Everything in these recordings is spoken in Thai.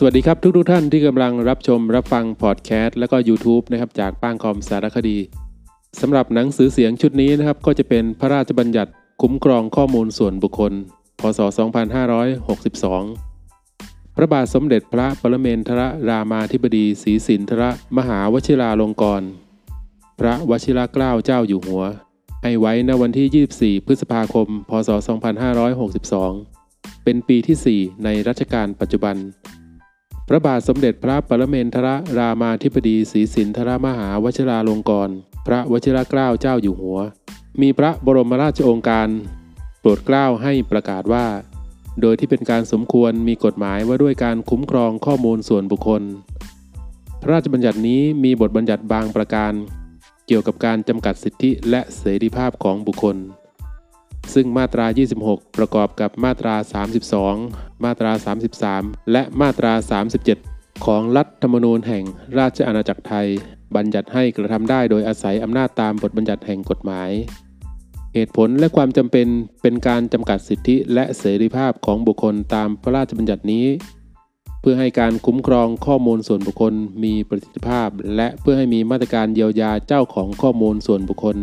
สวัสดีครับทุกทท่านที่กำลังรับชมรับฟังพอดแคสต์และก็ YouTube นะครับจากป้างคอมสารคดีสำหรับหนังสือเสียงชุดนี้นะครับก็จะเป็นพระราชบัญญัติคุ้มครองข้อมูลส่วนบุคคล พศ 2562 พระบาทสมเด็จพระปรเมนทรรามาธิบดีศรีสินทรมหาวชิราลงกรณ์พระวชิรเกล้าเจ้าอยู่หัว ให้ไว้ณวันที่ 24 พฤษภาคม พศ 2562 เป็นปีที่ 4 ในรัชกาลปัจจุบัน พระบาทสมเด็จพระปรเมนทรรามาธิบดีศรีสินทรมหาวชิราลงกรณพระวชิรเกล้าเจ้าอยู่หัว มีพระบรมราชโองการ โปรดเกล้าให้ประกาศว่า โดยที่เป็นการสมควรมีกฎหมายว่าด้วยการคุ้มครองข้อมูลส่วนบุคคล พระราชบัญญัตินี้มีบทบัญญัติบางประการ เกี่ยวกับการจำกัดสิทธิและเสรีภาพของบุคคล ซึ่งมาตรา 26 ประกอบกับมาตรา 32 มาตรา 33 และมาตรา 37 ของรัฐธรรมนูญแห่งราชอาณาจักรไทย บัญญัติให้กระทำได้โดยอาศัยอำนาจตามบทบัญญัติแห่งกฎหมาย เหตุผลและความจำเป็นเป็นการจำกัดสิทธิและเสรีภาพของบุคคลตามพระราชบัญญัตินี้ เพื่อให้การคุ้มครองข้อมูลส่วนบุคคลมีประสิทธิภาพ และเพื่อให้มีมาตรการเยียวยาเจ้าของข้อมูลส่วนบุคคล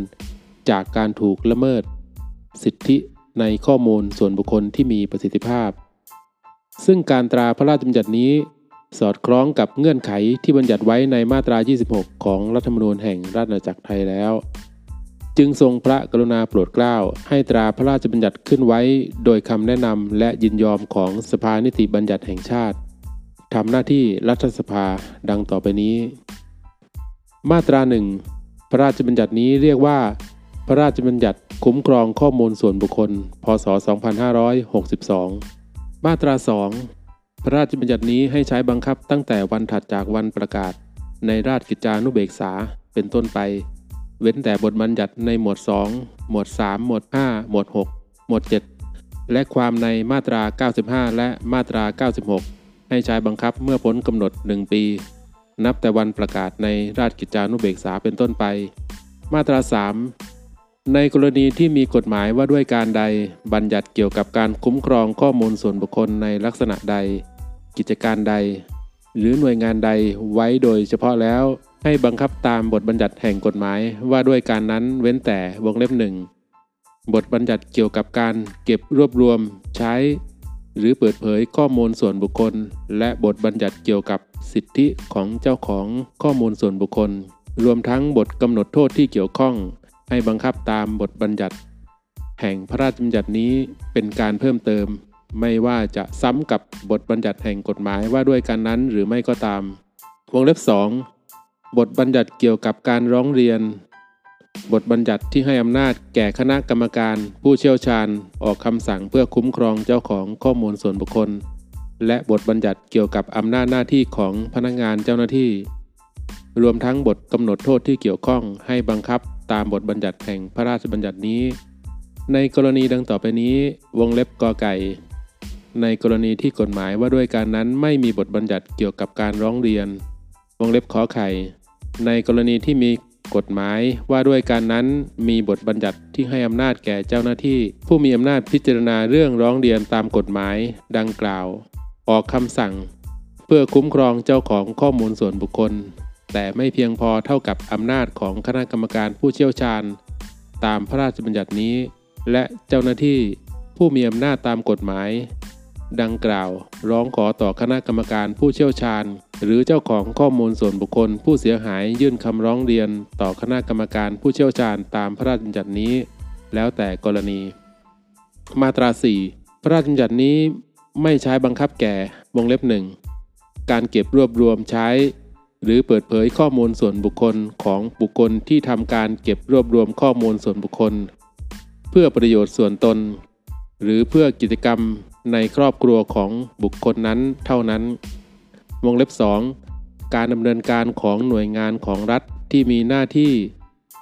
จากการถูกละเมิด สิทธิในข้อมูลส่วนบุคคลที่มีประสิทธิภาพ ซึ่งการตราพระราชบัญญัตินี้ สอดคล้องกับเงื่อนไขที่บัญญัติไว้ในมาตรา 26 ของรัฐธรรมนูญแห่งราชอาณาจักรไทยแล้ว จึงทรงพระกรุณาโปรดเกล้า ให้ตราพระราชบัญญัติขึ้นไว้ โดยคำแนะนำและยินยอมของสภานิติบัญญัติแห่งชาติทำหน้าที่รัฐสภาดังต่อไปนี้ มาตราหนึ่งพระราชบัญญัตินี้เรียกว่า พระราชบัญญัติคุ้มครองข้อมูลส่วนบุคคล พศ 2562 มาตรา 2 พระราชบัญญัตินี้ให้ใช้บังคับตั้งแต่วันถัดจากวันประกาศ ในราชกิจจานุเบกษาเป็นต้นไป เว้นแต่บทบัญญัติในหมวด 2 หมวด 3 หมวด 5 หมวด 6 หมวด 7 และความในมาตรา 95 และมาตรา 96 ให้ใช้บังคับเมื่อพ้นกำหนด 1 ปี นับแต่วันประกาศในราชกิจจานุเบกษาเป็นต้นไป มาตรา 3 ในกรณีที่มีกฎหมายว่าด้วยการใดบัญญัติเกี่ยวกับการคุ้มครองข้อมูลส่วนบุคคลในลักษณะใด กิจการใด หรือหน่วยงานใดไว้โดยเฉพาะแล้ว ให้บังคับตามบทบัญญัติแห่งกฎหมายว่าด้วยการนั้นเว้นแต่วงเล็บหนึ่งบทบัญญัติเกี่ยวกับการเก็บรวบรวมใช้ หรือเปิดเผยข้อมูลส่วนบุคคล และบทบัญญัติเกี่ยวกับสิทธิของเจ้าของข้อมูลส่วนบุคคล รวมทั้งบทกำหนดโทษที่เกี่ยวข้อง ให้บังคับตามบทบัญญัติ แห่งพระราชบัญญัตินี้เป็นการเพิ่มเติม ไม่ว่าจะซ้ำกับบทบัญญัติแห่งกฎหมายว่าด้วยการนั้นหรือไม่ก็ตาม วงเล็บ 2 บทบัญญัติเกี่ยวกับการร้องเรียน บทบัญญัติที่ให้อำนาจแก่คณะกรรมการผู้เชี่ยวชาญออกคำสั่งเพื่อคุ้มครองเจ้าของข้อมูลส่วนบุคคล และบทบัญญัติเกี่ยวกับอำนาจหน้าที่ของพนักงานเจ้าหน้าที่ รวมทั้งบทกำหนดโทษที่เกี่ยวข้องให้บังคับ ตามบทบัญญัติแห่งพระราชบัญญัตินี้ ในกรณีดังต่อไปนี้ วงเล็บกอไก่ ในกรณีที่กฎหมายว่าด้วยการนั้นไม่มีบทบัญญัติเกี่ยวกับการร้องเรียน วงเล็บขอไข่ ในกรณีที่มีกฎหมายว่าด้วยการนั้นมีบทบัญญัติที่ให้อำนาจแก่เจ้าหน้าที่ ผู้มีอำนาจพิจารณาเรื่องร้องเรียนตามกฎหมายดังกล่าว ออกคำสั่ง เพื่อคุ้มครองเจ้าของข้อมูลส่วนบุคคล แต่ไม่เพียงพอเท่ากับอำนาจของคณะกรรมการผู้เชี่ยวชาญ ตามพระราชบัญญัตินี้ และเจ้าหน้าที่ผู้มีอำนาจตามกฎหมาย ดังกล่าวร้องขอต่อคณะกรรมการผู้เชี่ยวชาญ หรือเจ้าของข้อมูลส่วนบุคคลผู้เสียหายยื่นคำร้องเรียนต่อคณะกรรมการผู้เชี่ยวชาญตามพระราชบัญญัตินี้ แล้วแต่กรณี มาตรา 4 พระราชบัญญัตินี้ไม่ใช้บังคับแก่วงเล็บหนึ่งการเก็บรวบรวมใช้ หรือเปิดเผยข้อมูลส่วนบุคคลของบุคคลที่ทำการเก็บรวบรวมข้อมูลส่วนบุคคล เพื่อประโยชน์ส่วนตน หรือเพื่อกิจกรรมในครอบครัวของบุคคลนั้นเท่านั้น วงเล็บ 2 การดำเนินการของหน่วยงานของรัฐที่มีหน้าที่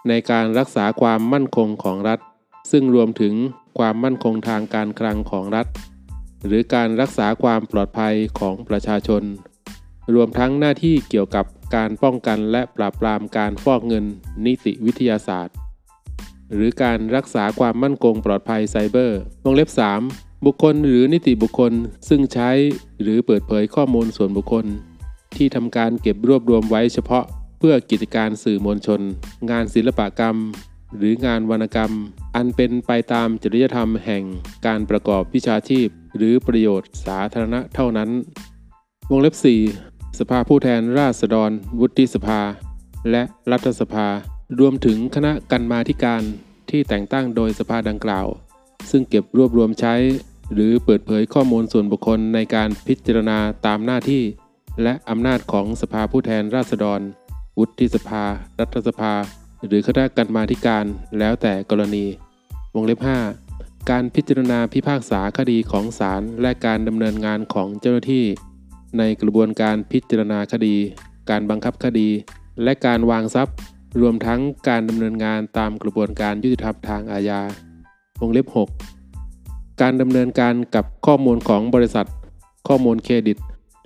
ในการรักษาความมั่นคงของรัฐ ซึ่งรวมถึงความมั่นคงทางการคลังของรัฐ หรือการรักษาความปลอดภัยของประชาชน รวมทั้งหน้าที่เกี่ยวกับการป้องกันและปราบปรามการฟอกเงิน นิติวิทยาศาสตร์ หรือการรักษาความมั่นคงปลอดภัยไซเบอร์ วงเล็บ 3 บุคคลหรือนิติบุคคล ซึ่งใช้หรือเปิดเผยข้อมูลส่วนบุคคล ที่ทำการเก็บรวบรวมไว้เฉพาะ เพื่อกิจการสื่อมวลชน งานศิลปกรรม หรืองานวรรณกรรม อันเป็นไปตามจริยธรรมแห่งการประกอบวิชาชีพ หรือประโยชน์สาธารณะเท่านั้น วงเล็บ 4 สภาผู้แทนราษฎร วุฒิสภา และรัฐสภา รวมถึงคณะกรรมาธิการที่แต่งตั้งโดยสภาดังกล่าว ซึ่งเก็บรวบรวมใช้ หรือเปิดเผยข้อมูลส่วนบุคคลในการพิจารณาตามหน้าที่ และอำนาจของสภาผู้แทนราษฎร วุฒิสภา รัฐสภา หรือคณะกรรมาธิการแล้วแต่กรณี วงเล็บ 5 การพิจารณาพิพากษาคดีของศาลและการดำเนินงานของเจ้าหน้าที่ ในกระบวนการพิจารณาคดี การบังคับคดี และการวางทรัพย์ รวมทั้งการดำเนินงานตามกระบวนการยุติธรรมทางอาญาวงเล็บ 6 การดำเนินการกับข้อมูลของบริษัท ข้อมูลเครดิต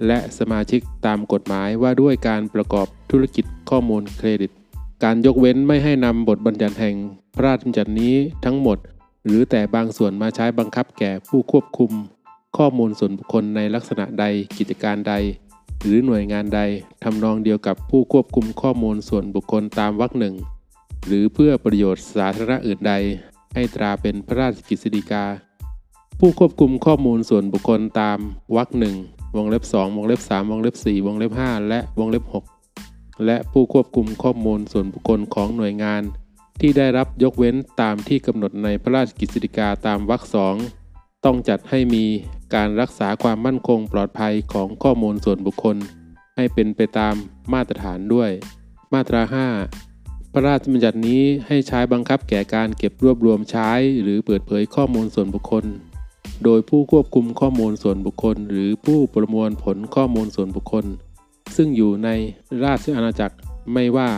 และสมาชิกตามกฎหมายว่าด้วยการประกอบธุรกิจข้อมูลเครดิต การยกเว้นไม่ให้นำบทบัญญัติแห่งพระราชบัญญัตินี้ทั้งหมด หรือแต่บางส่วนมาใช้บังคับแก่ผู้ควบคุม ข้อมูลส่วนบุคคลในลักษณะใดกิจการใด หรือหน่วยงานใดทำนองเดียวกับผู้ควบคุมข้อมูลส่วนบุคคลตามวรรคหนึ่ง หรือเพื่อประโยชน์สาธารณะอื่นใด ให้ตราเป็นพระราชกฤษฎีกา ผู้ควบคุมข้อมูลส่วนบุคคลตามวรรคหนึ่งวงเล็บ2วงเล็บ3วงเล็บ4วงเล็บ5และวงเล็บ 6 และผู้ควบคุมข้อมูลส่วนบุคคลของหน่วยงาน ที่ได้รับยกเว้นตามที่กำหนดในพระราชกฤษฎีกาตามวรรคสองต้องจัดให้มี การรักษาความมั่นคงปลอดภัยของข้อมูลส่วนบุคคล ให้เป็นไปตามมาตรฐานด้วย มาตรา 5 พระราชบัญญัตินี้ให้ใช้บังคับแก่การเก็บรวบรวมใช้ หรือเปิดเผยข้อมูลส่วนบุคคล โดยผู้ควบคุมข้อมูลส่วนบุคคล หรือผู้ประมวลผลข้อมูลส่วนบุคคล ซึ่งอยู่ในราชอาณาจักรไม่ว่า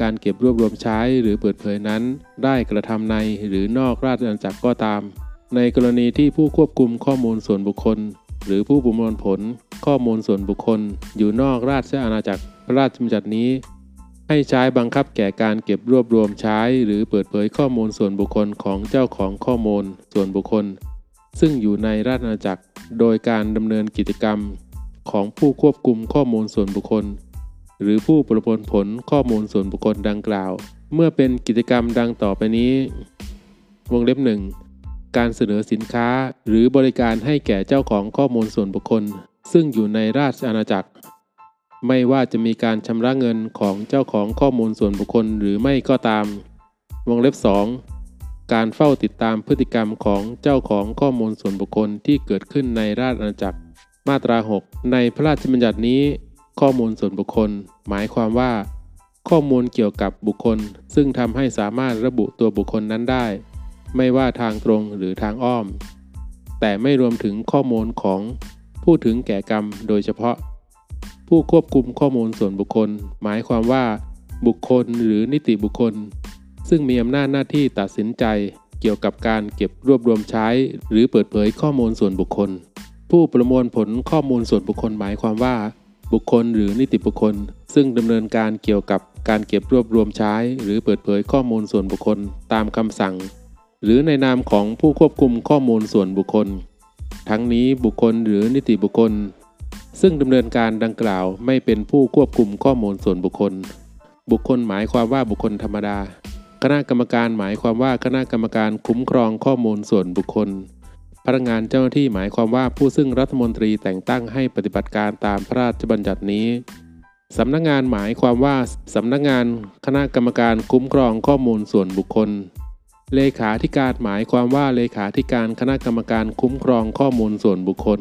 การเก็บรวบรวมใช้หรือเปิดเผยนั้น ได้กระทำในหรือนอกราชอาณาจักรก็ตาม ในกรณีที่ผู้ควบคุมข้อมูลส่วนบุคคล หรือผู้ประมวลผลข้อมูลส่วนบุคคล อยู่นอกราชอาณาจักรพระราชบัญญัตินี้ ให้ใช้บังคับแก่การเก็บรวบรวมใช้ หรือเปิดเผยข้อมูลส่วนบุคคลของเจ้าของข้อมูลส่วนบุคคล ซึ่งอยู่ในราชอาณาจักร โดยการดำเนินกิจกรรม ของผู้ควบคุมข้อมูลส่วนบุคคล หรือผู้ประมวลผลข้อมูลส่วนบุคคลดังกล่าว เมื่อเป็นกิจกรรมดังต่อไปนี้ วงเล็บหนึ่ง การเสนอสินค้าหรือบริการให้แก่เจ้าของข้อมูลส่วนบุคคล ซึ่งอยู่ในราชอาณาจักร ไม่ว่าจะมีการชำระเงินของเจ้าของข้อมูลส่วนบุคคลหรือไม่ก็ตาม วงเล็บ 2 การเฝ้าติดตามพฤติกรรมของเจ้าของข้อมูลส่วนบุคคลที่เกิดขึ้นในราชอาณาจักร มาตรา 6 ในพระราชบัญญัตินี้ ข้อมูลส่วนบุคคล หมายความว่า ข้อมูลเกี่ยวกับบุคคล ซึ่งทำให้สามารถระบุตัวบุคคลนั้นได้ ไม่ว่าทางตรงหรือทางอ้อม แต่ไม่รวมถึงข้อมูลของผู้ถึงแก่กรรมโดยเฉพาะ ผู้ควบคุมข้อมูลส่วนบุคคล หมายความว่า บุคคลหรือนิติบุคคล ซึ่งมีอำนาจหน้าที่ตัดสินใจเกี่ยวกับการเก็บรวบรวมใช้ หรือเปิดเผยข้อมูลส่วนบุคคล ผู้ประมวลผลข้อมูลส่วนบุคคลหมายความว่า บุคคลหรือนิติบุคคล ซึ่งดำเนินการเกี่ยวกับการเก็บรวบรวมใช้ หรือเปิดเผยข้อมูลส่วนบุคคล ตามคำสั่ง หรือในนามของผู้ควบคุมข้อมูลส่วนบุคคล ทั้งนี้บุคคลหรือนิติบุคคล ซึ่งดำเนินการดังกล่าวไม่เป็นผู้ควบคุมข้อมูลส่วนบุคคล บุคคลหมายความว่าบุคคลธรรมดา คณะกรรมการหมายความว่าคณะกรรมการคุ้มครองข้อมูลส่วนบุคคล พนักงานเจ้าหน้าที่หมายความว่าผู้ซึ่งรัฐมนตรีแต่งตั้งให้ปฏิบัติการตามพระราชบัญญัตินี้สำนักงานหมายความว่าสำนักงานคณะกรรมการคุ้มครองข้อมูลส่วนบุคคล เลขาธิการหมายความว่าเลขาธิการคณะกรรมการคุ้มครองข้อมูลส่วนบุคคล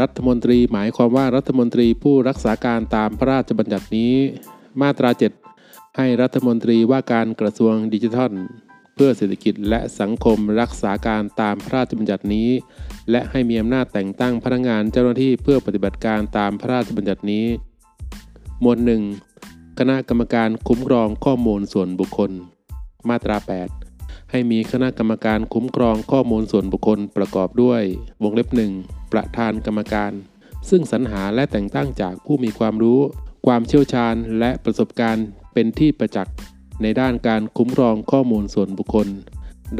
รัฐมนตรีหมายความว่ารัฐมนตรีผู้รักษาการตามพระราชบัญญัตินี้ มาตรา 7 ให้รัฐมนตรีว่าการกระทรวงดิจิทัล เพื่อเศรษฐกิจและสังคมรักษาการตามพระราชบัญญัตินี้ และให้มีอำนาจแต่งตั้งพนักงานเจ้าหน้าที่เพื่อปฏิบัติการตามพระราชบัญญัตินี้ หมวดหนึ่งคณะกรรมการคุ้มครองข้อมูลส่วนบุคคล มาตรา 8 ให้มีคณะกรรมการคุ้มครองข้อมูลส่วนบุคคลประกอบด้วย วงเล็บหนึ่งประธานกรรมการ ซึ่งสรรหาและแต่งตั้งจากผู้มีความรู้ ความเชี่ยวชาญและประสบการณ์เป็นที่ประจักษ์ในด้านการคุ้มครองข้อมูลส่วนบุคคล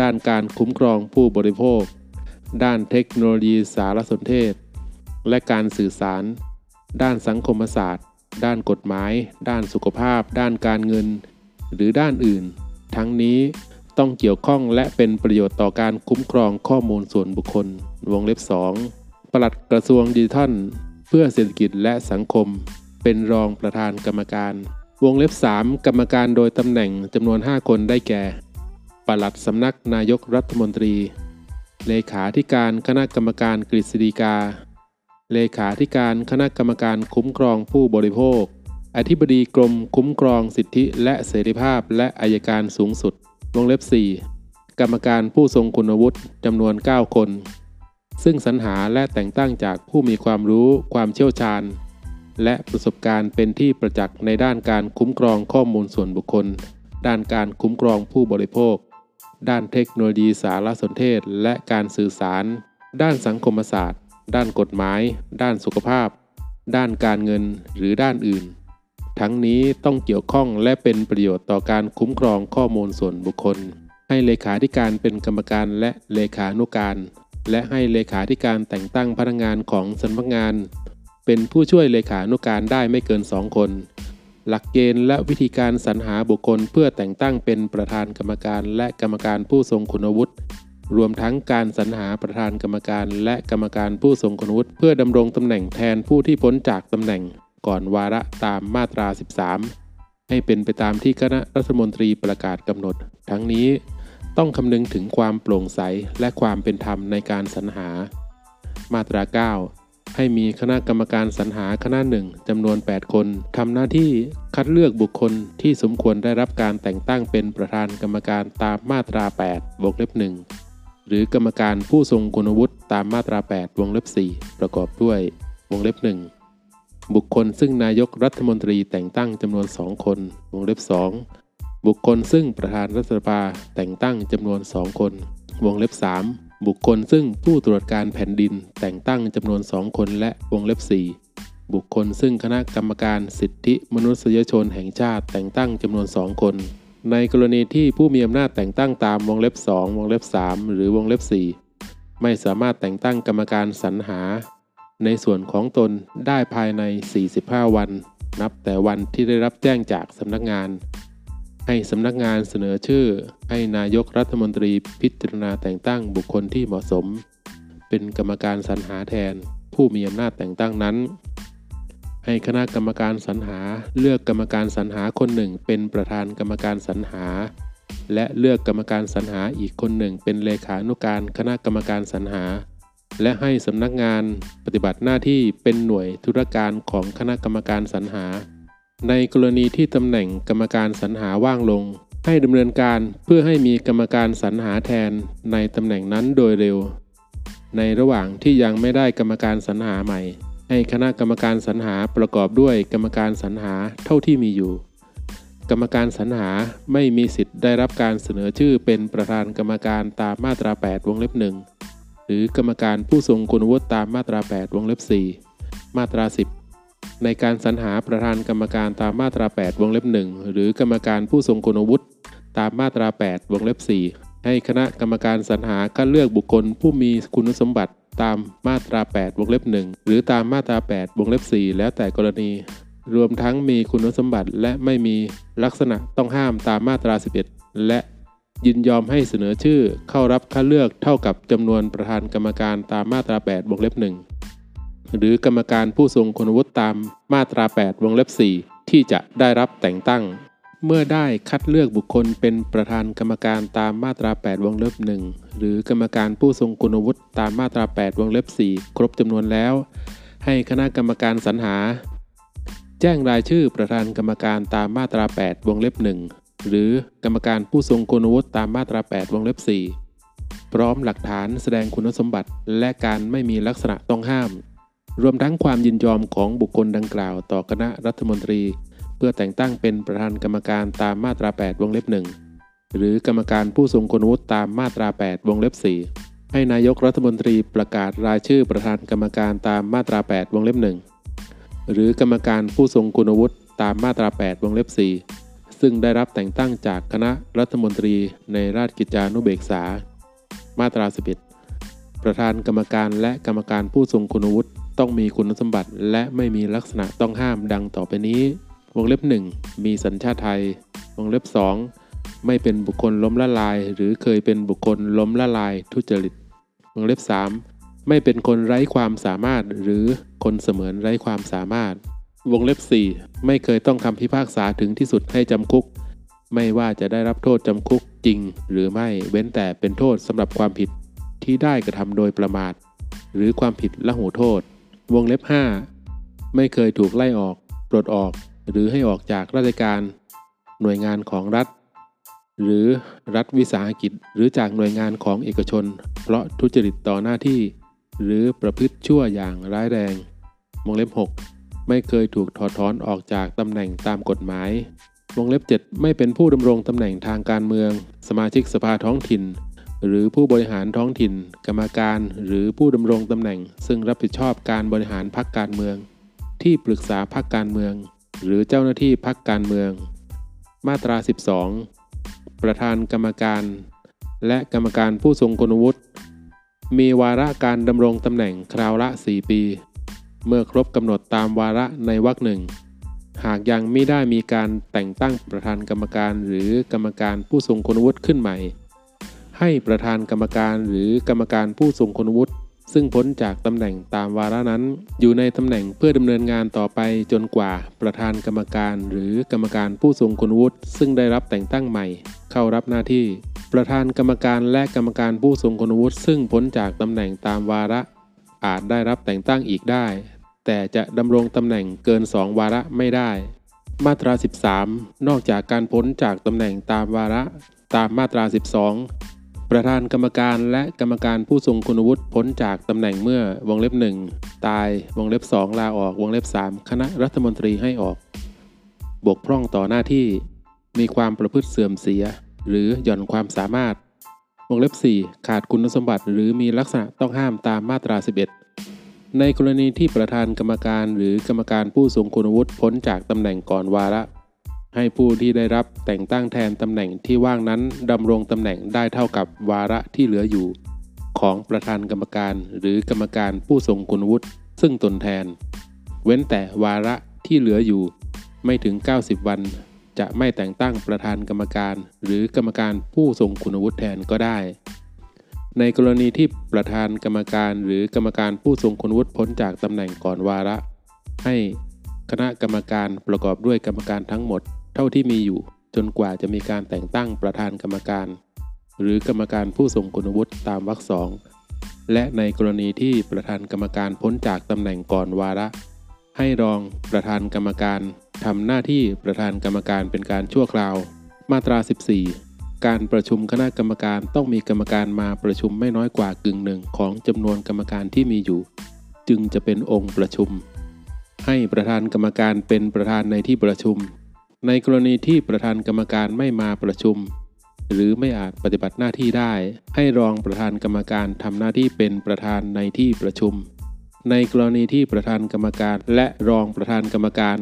ด้านการคุ้มครองผู้บริโภค ด้านเทคโนโลยีสารสนเทศ และการสื่อสาร ด้านสังคมศาสตร์ ด้านกฎหมาย ด้านสุขภาพ ด้านการเงิน หรือด้านอื่น ทั้งนี้ ต้องเกี่ยวข้องและเป็นประโยชน์ต่อการคุ้มครองข้อมูลส่วนบุคคล วงเล็บ 2 ปลัดกระทรวงดิจิทัล เพื่อเศรษฐกิจและสังคม เป็นรองประธานกรรมการ วงเล็บ 3 กรรมการโดยตำแหน่งจำนวน 5 คนได้แก่ ปลัดสำนักนายกรัฐมนตรี เลขาธิการคณะกรรมการกฤษฎีกา เลขาธิการคณะกรรมการคุ้มครองผู้บริโภค อธิบดีกรมคุ้มครองสิทธิและเสรีภาพและอายการสูงสุด วงเล็บ 4 กรรมการผู้ทรงคุณวุฒิจำนวน 9 คน ซึ่งสรรหาและแต่งตั้งจากผู้มีความรู้ความเชี่ยวชาญ และประสบการณ์เป็นที่ประจักษ์ในด้านการคุ้มครองข้อมูลส่วนบุคคล ด้านการคุ้มครองผู้บริโภค ด้านเทคโนโลยีสารสนเทศและการสื่อสาร ด้านสังคมศาสตร์ ด้านกฎหมาย ด้านสุขภาพ ด้านการเงินหรือด้านอื่น ทั้งนี้ต้องเกี่ยวข้องและเป็นประโยชน์ต่อการคุ้มครองข้อมูลส่วนบุคคล ให้เลขาธิการเป็นกรรมการและเลขานุการ และให้เลขาธิการแต่งตั้งพนักงานของสำนักงาน เป็นผู้ช่วยเลขานุการได้ไม่เกิน 2 คน หลักเกณฑ์และวิธีการสรรหาบุคคลเพื่อแต่งตั้งเป็นประธานกรรมการและกรรมการผู้ทรงคุณวุฒิรวมทั้งการสรรหาประธานกรรมการและกรรมการผู้ทรงคุณวุฒิเพื่อดำรงตำแหน่งแทนผู้ที่พ้นจากตำแหน่ง ก่อนวาระตามมาตรา 13 ให้เป็นไปตามที่คณะรัฐมนตรีประกาศกำหนด ทั้งนี้ต้องคำนึงถึงความโปร่งใสและความเป็นธรรมในการสรรหา มาตรา 9 ให้มีคณะกรรมการสรรหาคณะหนึ่งจำนวน 8 คนทำหน้าที่คัดเลือกบุคคลที่สมควรได้รับการแต่งตั้งเป็นประธานกรรมการตามมาตรา8วงเล็บ1หรือกรรมการผู้ทรงคุณวุฒิตามมาตรา 8 วงเล็บ 4 ประกอบด้วย วงเล็บ 1 บุคคลซึ่งนายกรัฐมนตรีแต่งตั้งจำนวน 2 คนวงเล็บ 2 บุคคลซึ่งประธานรัฐสภาแต่งตั้งจำนวน 2 คน วงเล็บ 3 บุคคลซึ่งผู้ตรวจการแผ่นดินแต่งตั้งจำนวน 2 คนและวงเล็บ 4 บุคคลซึ่งคณะกรรมการสิทธิมนุษยชนแห่งชาติแต่งตั้งจำนวน 2 คน ในกรณีที่ผู้มีอำนาจแต่งตั้งตามวงเล็บ 2 วงเล็บ 3 หรือวงเล็บ 4 ไม่สามารถแต่งตั้งกรรมการสรรหา ในส่วนของตนได้ภายใน 45 วัน นับแต่วันที่ได้รับแจ้งจากสำนักงาน ให้สำนักงานเสนอชื่อ ให้นายกรัฐมนตรีพิจารณาแต่งตั้งบุคคลที่เหมาะสม เป็นกรรมการสรรหาแทนผู้มีอำนาจแต่งตั้งนั้น ให้คณะกรรมการสรรหาเลือกกรรมการสรรหาคนหนึ่ง เป็นประธานกรรมการสรรหา และเลือกกรรมการสรรหาอีกคนหนึ่ง เป็นเลขานุการคณะกรรมการสรรหา และให้สำนักงานปฏิบัติหน้าที่เป็นหน่วยธุรการของคณะกรรมการสรรหา ในกรณีที่ตำแหน่งกรรมการสรรหาว่างลง ให้ดำเนินการเพื่อให้มีกรรมการสรรหาแทนในตำแหน่งนั้นโดยเร็ว ในระหว่างที่ยังไม่ได้กรรมการสรรหาใหม่ ให้คณะกรรมการสรรหาประกอบด้วยกรรมการสรรหาเท่าที่มีอยู่ กรรมการสรรหาไม่มีสิทธิ์ได้รับการเสนอชื่อเป็นประธานกรรมการตามมาตรา 8 วงเล็บ1 หรือกรรมการผู้ทรงคุณวุฒิตามมาตรา 8 วงเล็บ 4 มาตรา 10 ในการสรรหาประธานกรรมการตามมาตรา 8 วงเล็บ 1 หรือกรรมการผู้ทรงคุณวุฒิตามมาตรา 8 วงเล็บ 4 ให้คณะกรรมการสรรหาคัดเลือกบุคคลผู้มีคุณสมบัติตามมาตรา 8 วงเล็บ 1 หรือตามมาตรา 8 วงเล็บ 4 แล้วแต่กรณี รวมทั้งมีคุณสมบัติและไม่มีลักษณะต้องห้ามตามมาตรา 11 และ ยินยอมให้เสนอชื่อเข้ารับคัดเลือกเท่ากับจำนวนประธานกรรมการตามมาตรา 8 วงเล็บ 1 หรือกรรมการผู้ทรงคุณวุฒิตามมาตรา 8 วงเล็บ 4 ที่จะได้รับแต่งตั้ง เมื่อได้คัดเลือกบุคคลเป็นประธานกรรมการตามมาตรา 8 วงเล็บ 1 หรือกรรมการผู้ทรงคุณวุฒิตามมาตรา 8 วงเล็บ 4 ครบจำนวนแล้ว ให้คณะกรรมการสรรหา แจ้งรายชื่อประธานกรรมการตามมาตรา 8 วงเล็บ 1 หรือกรรมการผู้ทรงคุณวุฒิตามมาตรา 8 วงเล็บ 4 พร้อมหลักฐานแสดงคุณสมบัติ และการไม่มีลักษณะต้องห้าม รวมทั้งความยินยอมของบุคคลดังกล่าวต่อคณะรัฐมนตรี เพื่อแต่งตั้งเป็นประธานกรรมการตามมาตรา 8 วงเล็บ 1 หรือกรรมการผู้ทรงคุณวุฒิตามมาตรา 8 วงเล็บ 4 ให้นายกรัฐมนตรีประกาศรายชื่อประธานกรรมการตามมาตรา 8 วงเล็บ 1 หรือกรรมการผู้ทรงคุณวุฒิตามมาตรา 8 วงเล็บ 4 ซึ่งได้รับแต่งตั้งจากคณะรัฐมนตรีในราชกิจจานุเบกษา มาตรา11ประธานกรรมการและกรรมการผู้ทรงคุณวุฒิต้องมีคุณสมบัติ และไม่มีลักษณะต้องห้ามดังต่อไปนี้ วงเล็บ 1 มีสัญชาติไทย วงเล็บ 2 ไม่เป็นบุคคลล้มละลาย หรือเคยเป็นบุคคลล้มละลายทุจริต วงเล็บ 3 ไม่เป็นคนไร้ความสามารถ หรือคนเสมือนไร้ความสามารถ วงเล็บ 4 ไม่เคยต้องคำพิพากษาถึงที่สุดให้จำคุก ไม่ว่าจะได้รับโทษจำคุกจริง หรือไม่เว้นแต่เป็นโทษสำหรับความผิดที่ได้กระทำโดยประมาท หรือความผิดละหูโทษ วงเล็บ 5 ไม่เคยถูกไล่ออก ปลดออก หรือให้ออกจากราชการ หน่วยงานของรัฐ หรือรัฐวิสาหกิจ หรือจากหน่วยงานของเอกชน เพราะทุจริตต่อหน้าที่ หรือประพฤติชั่วอย่างร้ายแรง วงเล็บ 6 ไม่เคยถูกถอดถอนออกจากตำแหน่งตามกฎหมาย วงเล็บ 7 ไม่เป็นผู้ดำรงตำแหน่งทางการเมือง สมาชิกสภาท้องถิ่น หรือผู้บริหารท้องถิ่น กรรมการ หรือผู้ดำรงตำแหน่ง ซึ่งรับผิดชอบการบริหารพรรคการเมือง ที่ปรึกษาพรรคการเมือง หรือเจ้าหน้าที่พรรคการเมือง มาตรา 12 ประธานกรรมการ และกรรมการผู้ทรงคุณวุฒิมีวาระการดำรงตำแหน่งคราวละ 4 ปี เมื่อครบกำหนดตามวาระในวรรคหนึ่ง หากยังไม่ได้มีการแต่งตั้งประธานกรรมการหรือกรรมการผู้ทรงคุณวุฒิขึ้นใหม่ ให้ประธานกรรมการหรือกรรมการผู้ทรงคุณวุฒิซึ่งพ้นจากตำแหน่งตามวาระนั้น อยู่ในตำแหน่งเพื่อดำเนินงานต่อไปจนกว่าประธานกรรมการหรือกรรมการผู้ทรงคุณวุฒิซึ่งได้รับแต่งตั้งใหม่ เข้ารับหน้าที่ ประธานกรรมการและกรรมการผู้ทรงคุณวุฒิซึ่งพ้นจากตำแหน่งตามวาระ อาจได้รับแต่งตั้งอีกได้ แต่จะดำรงตำแหน่งเกิน 2 วาระไม่ได้ มาตรา 13 นอกจากการพ้นจากตำแหน่งตามวาระตามมาตรา 12 ประธานกรรมการและกรรมการผู้ทรงคุณวุฒิพ้นจากตำแหน่งเมื่อวงเล็บ 1 ตายวงเล็บ 2 ลาออกวงเล็บ 3 คณะรัฐมนตรีให้ออก บกพร่องต่อหน้าที่ มีความประพฤติเสื่อมเสีย หรือหย่อนความสามารถวงเล็บ 4 ขาดคุณสมบัติหรือมีลักษณะต้องห้ามตามมาตรา 11 ในกรณีที่ประธานกรรมการหรือกรรมการผู้ทรงคุณวุฒิพ้นจากตำแหน่งก่อนวาระ ให้ผู้ที่ได้รับแต่งตั้งแทนตำแหน่งที่ว่างนั้นดำรงตำแหน่งได้เท่ากับวาระที่เหลืออยู่ ของประธานกรรมการหรือกรรมการผู้ทรงคุณวุฒิซึ่งตนแทน เว้นแต่วาระที่เหลืออยู่ไม่ถึง 90 วัน จะไม่แต่งตั้งประธานกรรมการ หรือกรรมการผู้ทรงคุณวุฒิแทนก็ได้ ในกรณีที่ประธานกรรมการหรือกรรมการผู้ทรงคุณวุฒิพ้นจากตำแหน่งก่อนวาระ ให้คณะกรรมการประกอบด้วยกรรมการทั้งหมด เท่าที่มีอยู่ จนกว่าจะมีการแต่งตั้งประธานกรรมการ หรือกรรมการผู้ทรงคุณวุฒิตามวรรคสองและในกรณีที่ประธานกรรมการพ้นจากตำแหน่งก่อนวาระ ให้รองประธานกรรมการทำหน้าที่ประธานกรรมการเป็นการชั่วคราว มาตรา 14 การประชุมคณะกรรมการต้องมีกรรมการมาประชุมไม่น้อยกว่ากึ่งหนึ่งของจำนวนกรรมการที่มีอยู่ จึงจะเป็นองค์ประชุม ให้ประธานกรรมการเป็นประธานในที่ประชุม ในกรณีที่ประธานกรรมการไม่มาประชุม หรือไม่อาจปฏิบัติหน้าที่ได้ ให้รองประธานกรรมการทำหน้าที่เป็นประธานในที่ประชุม ในกรณีที่ประธานกรรมการและรองประธานกรรมการ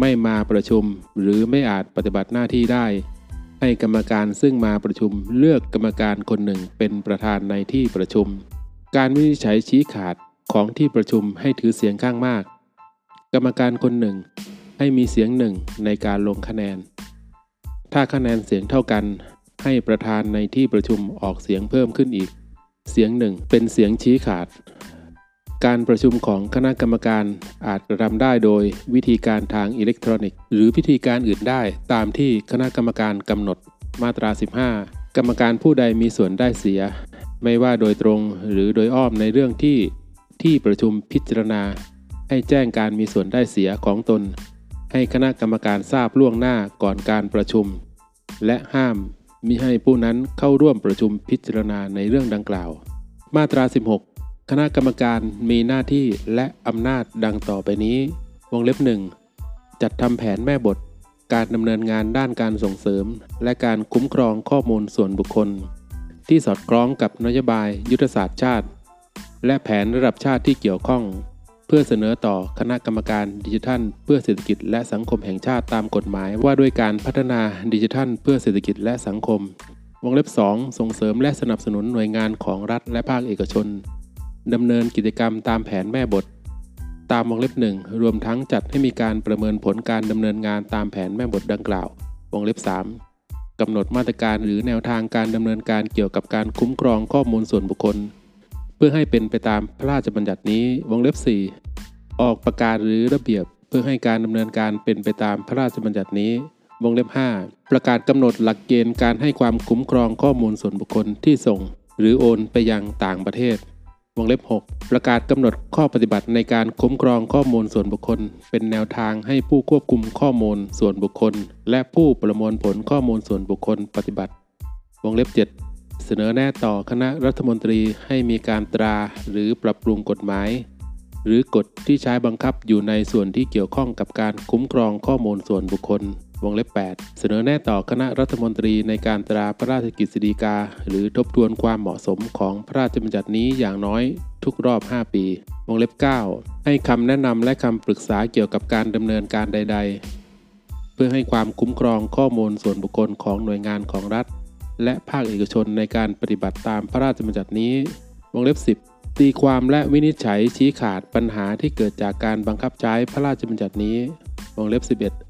ไม่มาประชุม หรือไม่อาจปฏิบัติหน้าที่ได้ ให้กรรมการซึ่งมาประชุมเลือกกรรมการคนหนึ่งเป็นประธานในที่ประชุม การวินิจฉัยชี้ขาดของที่ประชุมให้ถือเสียงข้างมาก กรรมการคนหนึ่ง ให้มีเสียงหนึ่งในการลงคะแนน ถ้าคะแนนเสียงเท่ากัน ให้ประธานในที่ประชุมออกเสียงเพิ่มขึ้นอีก เสียงหนึ่งเป็นเสียงชี้ขาด การประชุมของคณะกรรมการอาจกระทำได้โดยวิธีการทางอิเล็กทรอนิกส์ หรือพิธีการอื่นได้ตามที่คณะกรรมการกำหนดมาตรา 15 กรรมการผู้ใดมีส่วนได้เสีย ไม่ว่าโดยตรงหรือโดยอ้อมในเรื่องที่ที่ประชุมพิจารณา ให้แจ้งการมีส่วนได้เสียของตน ให้คณะกรรมการทราบล่วงหน้าก่อนการประชุม และห้ามมิให้ผู้นั้นเข้าร่วมประชุมพิจารณาในเรื่องดังกล่าว มาตรา 16 คณะกรรมการมีหน้าที่และอำนาจดังต่อไปนี้ วงเล็บหนึ่งจัดทำแผนแม่บท การดำเนินงานด้านการส่งเสริม และการคุ้มครองข้อมูลส่วนบุคคล ที่สอดคล้องกับนโยบายยุทธศาสตร์ชาติ และแผนระดับชาติที่เกี่ยวข้อง เพื่อเสนอต่อคณะกรรมการดิจิทัล เพื่อเศรษฐกิจและสังคมแห่งชาติตามกฎหมายว่าด้วยการพัฒนาดิจิทัล เพื่อเศรษฐกิจและสังคม วงเล็บ 2 ส่งเสริมและสนับสนุนหน่วยงานของรัฐและภาคเอกชน ดำเนินกิจกรรมตามแผนแม่บท ตามวงเล็บหนึ่งรวมทั้งจัดให้มีการประเมินผลการดำเนินงานตามแผนแม่บทดังกล่าว วงเล็บ 3กำหนดมาตรการหรือแนวทางการดำเนินการเกี่ยวกับการคุ้มครองข้อมูลส่วนบุคคล เพื่อให้เป็นไปตามพระราชบัญญัตินี้ วงเล็บ 4 ออกประกาศหรือระเบียบ เพื่อให้การดำเนินการเป็นไปตามพระราชบัญญัตินี้ วงเล็บ 5 ประกาศกำหนดหลักเกณฑ์การให้ความคุ้มครองข้อมูลส่วนบุคคลที่ส่ง หรือโอนไปยังต่างประเทศ วงเล็บ 6 ประกาศกำหนดข้อปฏิบัติในการคุ้มครองข้อมูลส่วนบุคคล เป็นแนวทางให้ผู้ควบคุมข้อมูลส่วนบุคคล และผู้ประมวลผลข้อมูลส่วนบุคคลปฏิบัติ วงเล็บ 7 เสนอแนะต่อคณะรัฐมนตรีให้มีการตราหรือปรับปรุงกฎหมาย หรือกฎที่ใช้บังคับอยู่ในส่วนที่เกี่ยวข้องกับการคุ้มครองข้อมูลส่วนบุคคล วงเล็บ 8 เสนอแนะต่อคณะรัฐมนตรีในการตราพระราชกิจสีกา หรือทบทวนความเหมาะสมของพระราชบัญญัตินี้อย่างน้อยทุกรอบ 5 ปี วงเล็บ 9 ให้คำแนะนำและคำปรึกษาเกี่ยวกับการดำเนินการใด ๆ เพื่อให้ความคุ้มครองข้อมูลส่วนบุคคลของหน่วยงานของรัฐ และภาคเอกชนในการปฏิบัติตามพระราชบัญญัตินี้ วงเล็บ 10 ตีความและวินิจฉัยชี้ขาดปัญหาที่เกิดจากการบังคับใช้พระราชบัญญัตินี้ วงเล็บ 11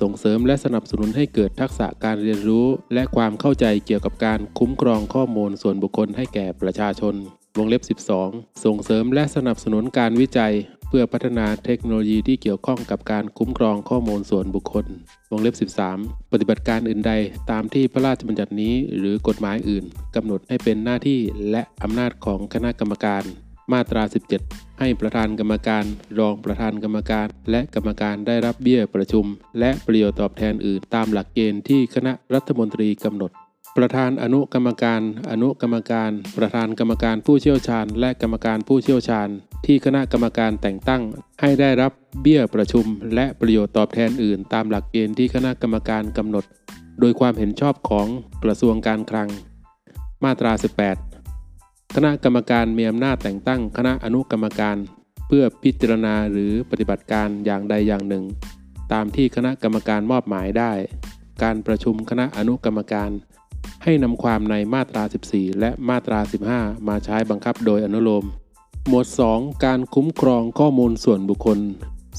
ส่งเสริมและสนับสนุนให้เกิดทักษะการเรียนรู้ และความเข้าใจเกี่ยวกับการคุ้มครองข้อมูลส่วนบุคคลให้แก่ประชาชน วงเล็บ 12 ส่งเสริมและสนับสนุนการวิจัย เพื่อพัฒนาเทคโนโลยีที่เกี่ยวข้องกับการคุ้มครองข้อมูลส่วนบุคคล วงเล็บ 13 ปฏิบัติการอื่นใดตามที่พระราชบัญญัตินี้หรือกฎหมายอื่นกำหนดให้เป็นหน้าที่และอำนาจของคณะกรรมการ มาตรา 17 ให้ประธานกรรมการ รองประธานกรรมการ และกรรมการได้รับเบี้ยประชุม และประโยชน์ตอบแทนอื่น ตามหลักเกณฑ์ที่คณะรัฐมนตรีกำหนด ประธานอนุกรรมการ อนุกรรมการ ประธานกรรมการผู้เชี่ยวชาญ และกรรมการผู้เชี่ยวชาญ ที่คณะกรรมการแต่งตั้ง ให้ได้รับเบี้ยประชุม และประโยชน์ตอบแทนอื่น ตามหลักเกณฑ์ที่คณะกรรมการกำหนด โดยความเห็นชอบของกระทรวงการคลัง มาตรา 18 คณะกรรมการมีอำนาจแต่งตั้งคณะอนุกรรมการ เพื่อพิจารณาหรือปฏิบัติการอย่างใดอย่างหนึ่ง ตามที่คณะกรรมการมอบหมายได้ การประชุมคณะอนุกรรมการ ให้นำความในมาตรา 14 และมาตรา 15 มาใช้บังคับโดยอนุโลม หมวด 2 การคุ้มครองข้อมูลส่วนบุคคล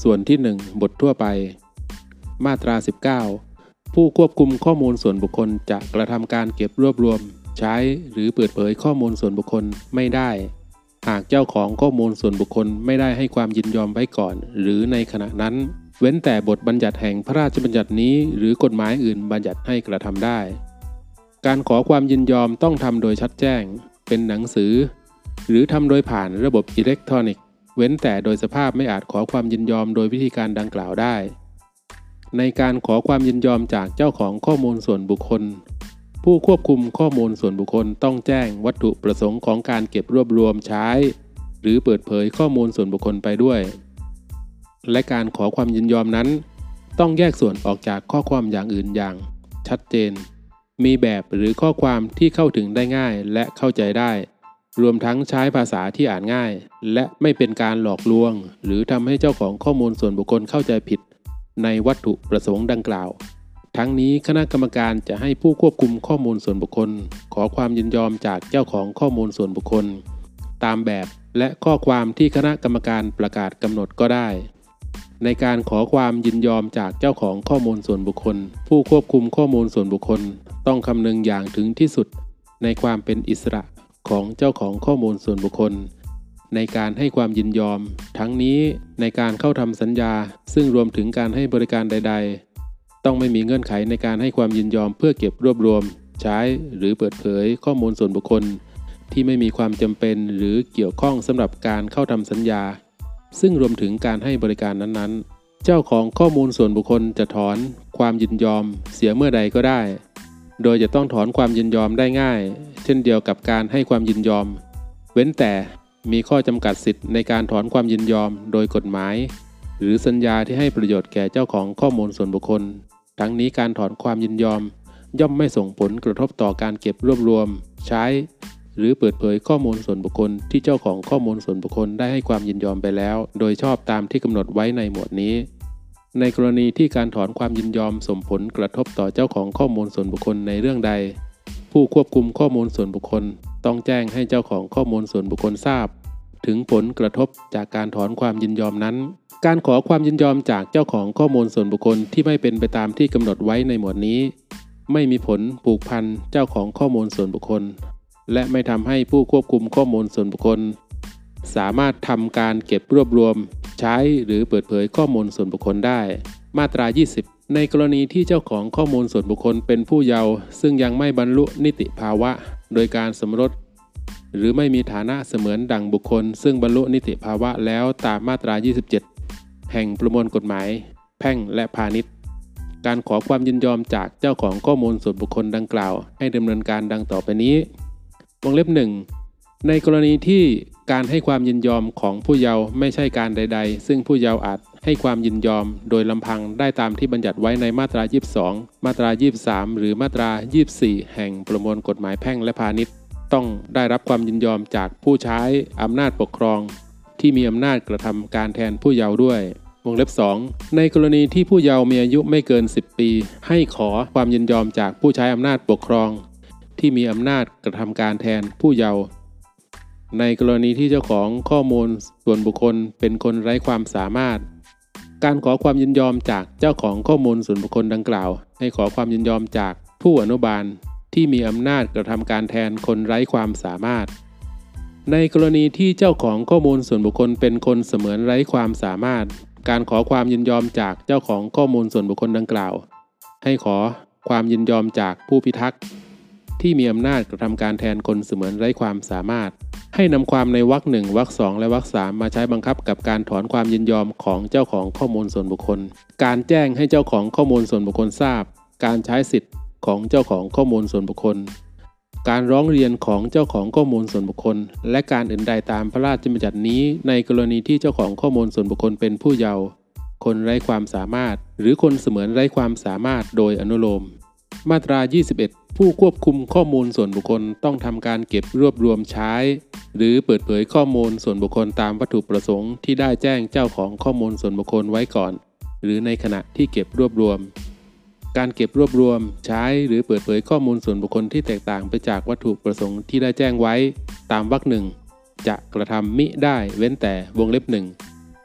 ส่วนที่ 1 บททั่วไป มาตรา 19 ผู้ควบคุมข้อมูลส่วนบุคคลจะกระทำการเก็บรวบรวม ใช้หรือเปิดเผยข้อมูลส่วนบุคคลไม่ได้ หากเจ้าของข้อมูลส่วนบุคคลไม่ได้ให้ความยินยอมไว้ก่อน หรือในขณะนั้น เว้นแต่บทบัญญัติแห่งพระราชบัญญัตินี้ หรือกฎหมายอื่นบัญญัติให้กระทำได้ การขอความยินยอมต้องทำโดยชัดแจ้ง เป็นหนังสือ หรือทำโดยผ่านระบบอิเล็กทรอนิกส์ เว้นแต่โดยสภาพไม่อาจขอความยินยอมโดยวิธีการดังกล่าวได้ในการขอความยินยอมจากเจ้าของข้อมูลส่วนบุคคล ผู้ควบคุมข้อมูลส่วนบุคคลต้องแจ้งวัตถุประสงค์ของการเก็บรวบรวมใช้ หรือเปิดเผยข้อมูลส่วนบุคคลไปด้วย และการขอความยินยอมนั้น ต้องแยกส่วนออกจากข้อความอย่างอื่นอย่าง ชัดเจน มีแบบหรือข้อความที่เข้าถึงได้ง่ายและเข้าใจได้ รวมทั้งใช้ภาษาที่อ่านง่าย และไม่เป็นการหลอกลวง หรือทำให้เจ้าของข้อมูลส่วนบุคคลเข้าใจผิด ในวัตถุประสงค์ดังกล่าว ทั้งนี้คณะกรรมการจะให้ผู้ควบคุมข้อมูลส่วนบุคคล ขอความยินยอมจากเจ้าของข้อมูลส่วนบุคคล ตามแบบและข้อความที่คณะกรรมการประกาศกำหนดก็ได้ ในการขอความยินยอมจากเจ้าของข้อมูลส่วนบุคคล ผู้ควบคุมข้อมูลส่วนบุคคล ต้องคำนึงอย่างถึงที่สุด ในความเป็นอิสระของเจ้าของข้อมูลส่วนบุคคล ในการให้ความยินยอม ทั้งนี้ในการเข้าทำสัญญา ซึ่งรวมถึงการให้บริการใด ต้องไม่มีเงื่อนไขในการให้ความยินยอมเพื่อเก็บรวบรวม ใช้หรือเปิดเผยข้อมูลส่วนบุคคล ที่ไม่มีความจำเป็นหรือเกี่ยวข้องสำหรับการเข้าทำสัญญา ซึ่งรวมถึงการให้บริการนั้นๆ เจ้าของข้อมูลส่วนบุคคลจะถอน ความยินยอม เสียเมื่อใดก็ได้ โดยจะต้องถอนความยินยอมได้ง่าย เช่นเดียวกับการให้ความยินยอม เว้นแต่มีข้อจำกัดสิทธิ์ในการถอนความยินยอมโดยกฎหมาย หรือสัญญาที่ให้ประโยชน์แก่เจ้าของข้อมูลส่วนบุคคล ทั้งนี้การถอนความยินยอม ย่อมไม่ส่งผลกระทบต่อการเก็บรวบรวม ใช้ หรือเปิดเผยข้อมูลส่วนบุคคลที่เจ้าของข้อมูลส่วนบุคคลได้ให้ความยินยอมไปแล้ว โดยชอบตามที่กำหนดไว้ในหมวดนี้ ในกรณีที่การถอนความยินยอมส่งผลกระทบต่อเจ้าของข้อมูลส่วนบุคคลในเรื่องใดผผู้ควบคุมข้อมูลส่วนบุคคล ต้องแจ้งให้เจ้าของข้อมูลส่วนบุคคลทราบ ถึงผลกระทบจากการถอนความยินยอมนั้น การขอความยินยอมจากเจ้าของข้อมูลส่วนบุคคลที่ไม่เป็นไปตามที่กำหนดไว้ในหมวดนี้ ไม่มีผลผูกพันเจ้าของข้อมูลส่วนบุคคล และไม่ทำให้ผู้ควบคุมข้อมูลส่วนบุคคล สามารถทำการเก็บรวบรวม ใช้หรือเปิดเผยข้อมูลส่วนบุคคลได้ มาตรา 20ในกรณีที่เจ้าของข้อมูลส่วนบุคคลเป็นผู้เยาว์ซึ่งยังไม่บรรลุนิติภาวะ โดยการสมรส หรือไม่มีฐานะเสมือนดังบุคคล ซึ่งบรรลุนิติภาวะแล้วตามมาตรา 27 แห่งประมวลกฎหมาย แพ่งและพาณิชย์ การขอความยินยอมจากเจ้าของข้อมูลส่วนบุคคลดังกล่าว ให้ดำเนินการดังต่อไปนี้วงเล็บหนึ่งในกรณีที่การให้ความยินยอมของผู้เยาว์ไม่ใช่การใด ๆ ซึ่งผู้เยาว์อาจให้ความยินยอมโดยลำพังได้ตามที่บัญญัติไว้ในมาตรา 22 มาตรา 23 หรือมาตรา 24 แห่งประมวลกฎหมายแพ่งและพาณิชย์ ต้องได้รับความยินยอมจากผู้ใช้อำนาจปกครอง ที่มีอำนาจกระทำการแทนผู้เยาว์ด้วย วงเล็บ 2 ในกรณีที่ผู้เยาว์มีอายุไม่เกิน 10 ปี ให้ขอความยินยอมจากผู้ใช้อำนาจปกครอง ที่มีอำนาจกระทำการแทนผู้เยาว์ในกรณีที่เจ้าของข้อมูลส่วนบุคคลเป็นคนไร้ความสามารถ การขอความยินยอมจากเจ้าของข้อมูลส่วนบุคคลดังกล่าว ให้ขอความยินยอมจากผู้อนุบาล ที่มีอำนาจกระทำการแทนคนไร้ความสามารถ ในกรณีที่เจ้าของข้อมูลส่วนบุคคลเป็นคนเสมือนไร้ความสามารถ การขอความยินยอมจากเจ้าของข้อมูลส่วนบุคคลดังกล่าว ให้ขอความยินยอมจากผู้พิทักษ์ที่มีอำนาจกระทำการแทนคนเสมือนไร้ความสามารถ ให้นำความในวรรคหนึ่งวรรคสองและวรรคสามมาใช้บังคับกับการถอนความยินยอมของเจ้าของข้อมูลส่วนบุคคล การแจ้งให้เจ้าของข้อมูลส่วนบุคคลทราบ การใช้สิทธิ์ ของเจ้าของข้อมูลส่วนบุคคล การร้องเรียนของเจ้าของข้อมูลส่วนบุคคล และการอื่นใดตามพระราชบัญญัตินี้ ในกรณีที่เจ้าของข้อมูลส่วนบุคคลเป็นผู้เยาว์คนไร้ความสามารถ หรือคนเสมือนไร้ความสามารถโดยอนุโลม มาตรา 21 ผู้ควบคุมข้อมูลส่วนบุคคลต้องทำการเก็บรวบรวมใช้ หรือเปิดเผยข้อมูลส่วนบุคคลตามวัตถุประสงค์ที่ได้แจ้งเจ้าของข้อมูลส่วนบุคคลไว้ก่อน หรือในขณะที่เก็บรวบรวม การเก็บรวบรวม ใช้หรือเปิดเผยข้อมูลส่วนบุคคลที่แตกต่างไปจากวัตถุประสงค์ที่ได้แจ้งไว้ ตามวรรคหนึ่งจะกระทำมิได้เว้นแต่วงเล็บหนึ่ง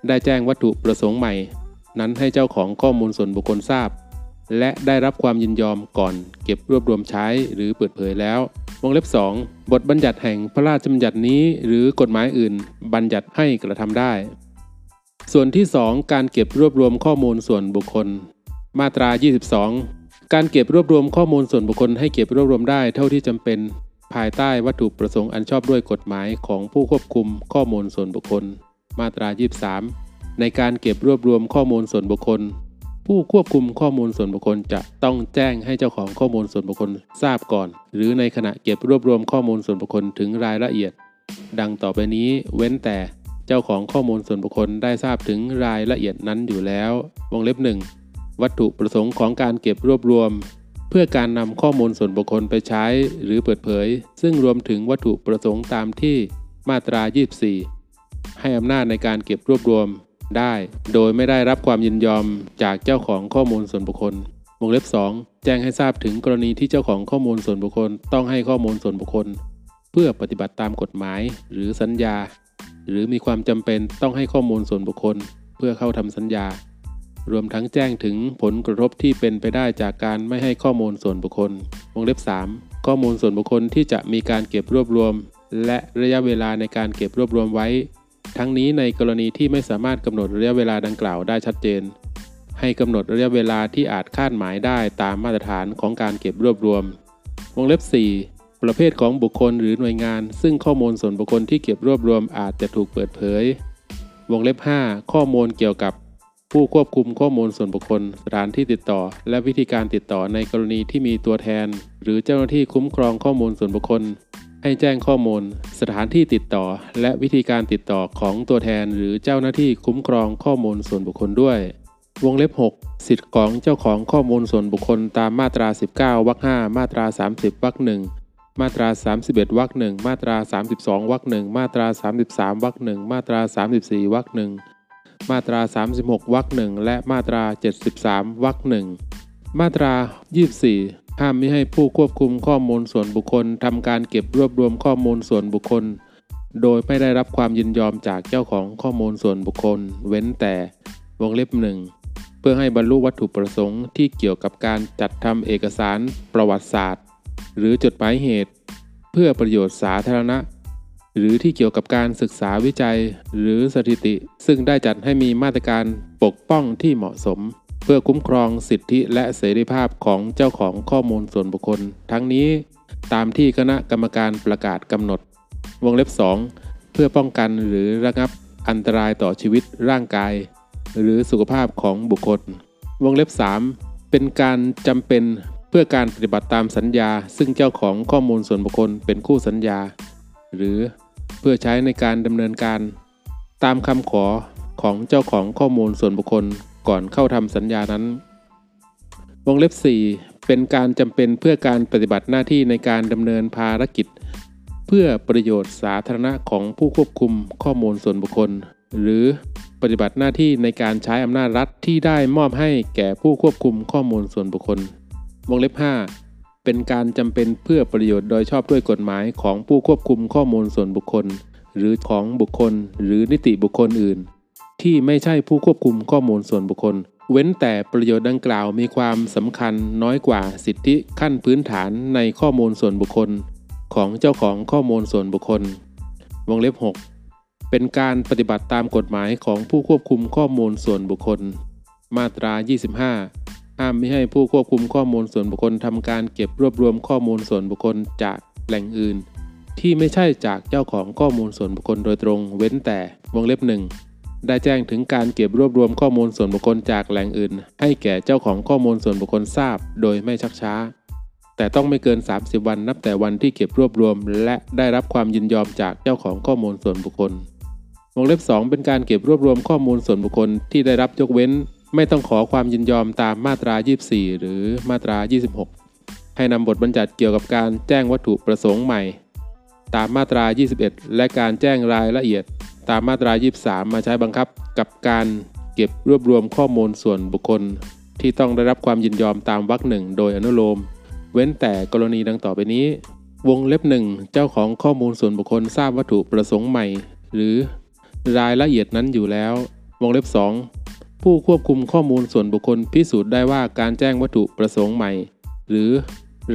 ได้แจ้งวัตถุประสงค์ใหม่ นั้นให้เจ้าของข้อมูลส่วนบุคคลทราบ และได้รับความยินยอมก่อนเก็บรวบรวมใช้หรือเปิดเผยแล้ว วงเล็บ 2 บทบัญญัติแห่งพระราชบัญญัตินี้หรือกฎหมายอื่น บัญญัติให้กระทำได้ ส่วนที่ 2 การเก็บรวบรวมข้อมูลส่วนบุคคล มาตรา 22 การเก็บรวบรวมข้อมูลส่วนบุคคลให้เก็บรวบรวมได้เท่าที่จำเป็นภายใต้วัตถุประสงค์อันชอบด้วยกฎหมายของผู้ควบคุมข้อมูลส่วนบุคคล มาตรา 23 ในการเก็บรวบรวมข้อมูลส่วนบุคคล ผู้ควบคุมข้อมูลส่วนบุคคลจะต้องแจ้งให้เจ้าของข้อมูลส่วนบุคคลทราบก่อน หรือในขณะเก็บรวบรวมข้อมูลส่วนบุคคลถึงรายละเอียด ดังต่อไปนี้เว้นแต่เจ้าของข้อมูลส่วนบุคคลได้ทราบถึงรายละเอียดนั้นอยู่แล้ว วงเล็บหนึ่ง วัตถุประสงค์ของการเก็บรวบรวม เพื่อการนำข้อมูลส่วนบุคคลไปใช้หรือเปิดเผย ซึ่งรวมถึงวัตถุประสงค์ตามที่มาตรา 24 ให้อำนาจในการเก็บรวบรวมได้ โดยไม่ได้รับความยินยอมจากเจ้าของข้อมูลส่วนบุคคลวงเล็บ 2 แจ้งให้ทราบถึงกรณีที่เจ้าของข้อมูลส่วนบุคคลต้องให้ข้อมูลส่วนบุคคล เพื่อปฏิบัติตามกฎหมาย หรือสัญญา หรือมีความจำเป็นต้องให้ข้อมูลส่วนบุคคล เพื่อเข้าทำสัญญา รวมทั้งแจ้งถึงผลกระทบที่เป็นไปได้จากการไม่ให้ข้อมูลส่วนบุคคล วงเล็บ 3 ข้อมูลส่วนบุคคลที่จะมีการเก็บรวบรวม และระยะเวลาในการเก็บรวบรวมไว้ ทั้งนี้ในกรณีที่ไม่สามารถกำหนดระยะเวลาดังกล่าวได้ชัดเจน ให้กำหนดระยะเวลาที่อาจคาดหมายได้ตามมาตรฐานของการเก็บรวบรวม วงเล็บ 4 ประเภทของบุคคลหรือหน่วยงาน ซึ่งข้อมูลส่วนบุคคลที่เก็บรวบรวมอาจจะถูกเปิดเผย วงเล็บ 5 ข้อมูลเกี่ยวกับ ผู้ควบคุมข้อมูลส่วนบุคคล สถานที่ติดต่อ และวิธีการติดต่อในกรณีที่มีตัวแทน หรือเจ้าหน้าที่คุ้มครองข้อมูลส่วนบุคคล ให้แจ้งข้อมูล สถานที่ติดต่อ และวิธีการติดต่อของตัวแทน หรือเจ้าหน้าที่คุ้มครองข้อมูลส่วนบุคคลด้วย วงเล็บ 6 สิทธิ์ของเจ้าของข้อมูลส่วนบุคคลตามมาตรา 19วรรค5มาตรา 30วรรค1มาตรา 31วรรค1มาตรา 32วรรค1มาตรา 33วรรค1มาตรา 34วรรค1 มาตรา 36วรรค1และมาตรา 73วรรค1มาตรา 24 ห้ามไม่ให้ผู้ควบคุมข้อมูลส่วนบุคคลทำการเก็บรวบรวมข้อมูลส่วนบุคคล โดยไม่ได้รับความยินยอมจากเจ้าของข้อมูลส่วนบุคคล เว้นแต่วงเล็บหนึ่งเพื่อให้บรรลุวัตถุประสงค์ที่เกี่ยวกับการจัดทำเอกสารประวัติศาสตร์ หรือจดหมายเหตุ เพื่อประโยชน์สาธารณะ หรือที่เกี่ยวกับการศึกษาวิจัย หรือสถิติ ซึ่งได้จัดให้มีมาตรการปกป้องที่เหมาะสม เพื่อคุ้มครองสิทธิและเสรีภาพของเจ้าของข้อมูลส่วนบุคคล ทั้งนี้ ตามที่คณะกรรมการประกาศกำหนด วงเล็บ 2 เพื่อป้องกันหรือระงับอันตรายต่อชีวิตร่างกาย หรือสุขภาพของบุคคล วงเล็บ 3 เป็นการจำเป็นเพื่อการปฏิบัติตามสัญญา ซึ่งเจ้าของข้อมูลส่วนบุคคลเป็นคู่สัญญา หรือ เพื่อใช้ในการดำเนินการ ตามคำขอของเจ้าของข้อมูลส่วนบุคคลก่อนเข้าทำสัญญานั้น วงเล็บ 4 เป็นการจำเป็นเพื่อการปฏิบัติหน้าที่ในการดำเนินภารกิจ เพื่อประโยชน์สาธารณะของผู้ควบคุมข้อมูลส่วนบุคคล หรือปฏิบัติหน้าที่ในการใช้อำนาจรัฐที่ได้มอบให้แก่ผู้ควบคุมข้อมูลส่วนบุคคล วงเล็บ 5 เป็นการจำเป็นเพื่อประโยชน์โดยชอบด้วยกฎหมายของผู้ควบคุมข้อมูลส่วนบุคคล หรือของบุคคล หรือนิติบุคคลอื่น ที่ไม่ใช่ผู้ควบคุมข้อมูลส่วนบุคคล เว้นแต่ประโยชน์ดังกล่าวมีความสำคัญน้อยกว่าสิทธิขั้นพื้นฐานในข้อมูลส่วนบุคคล ของเจ้าของข้อมูลส่วนบุคคล วงเล็บ 6 เป็นการปฏิบัติตามกฎหมายของผู้ควบคุมข้อมูลส่วนบุคคล มาตรา 25 ห้ามไม่ให้ผู้ควบคุมข้อมูลส่วนบุคคลทำการเก็บรวบรวมข้อมูลส่วนบุคคลจากแหล่งอื่น ที่ไม่ใช่จากเจ้าของข้อมูลส่วนบุคคลโดยตรง เว้นแต่วงเล็บหนึ่งได้แจ้งถึงการเก็บรวบรวมข้อมูลส่วนบุคคลจากแหล่งอื่น ให้แก่เจ้าของข้อมูลส่วนบุคคลทราบ โดยไม่ชักช้า แต่ต้องไม่เกิน 30 วันนับแต่วันที่เก็บรวบรวม และได้รับความยินยอมจากเจ้าของข้อมูลส่วนบุคคลวงเล็บ 2 เป็นการเก็บรวบรวมข้อมูลส่วนบุคคลที่ได้รับยกเว้น ไม่ต้องขอความยินยอมตามมาตรา 24 หรือมาตรา 26 ให้นำบทบัญญัติเกี่ยวกับการแจ้งวัตถุประสงค์ใหม่ ตามมาตรา 21 และการแจ้งรายละเอียด ตามมาตรา 23 มาใช้บังคับกับการเก็บรวบรวมข้อมูลส่วนบุคคล ที่ต้องได้รับความยินยอมตามวรรคหนึ่งโดยอนุโลม เว้นแต่กรณีดังต่อไปนี้ วงเล็บหนึ่งเจ้าของข้อมูลส่วนบุคคลทราบวัตถุประสงค์ใหม่ หรือรายละเอียดนั้นอยู่แล้ว วงเล็บ 2 ผู้ควบคุมข้อมูลส่วนบุคคลพิสูจน์ได้ว่าการแจ้งวัตถุประสงค์ใหม่ หรือ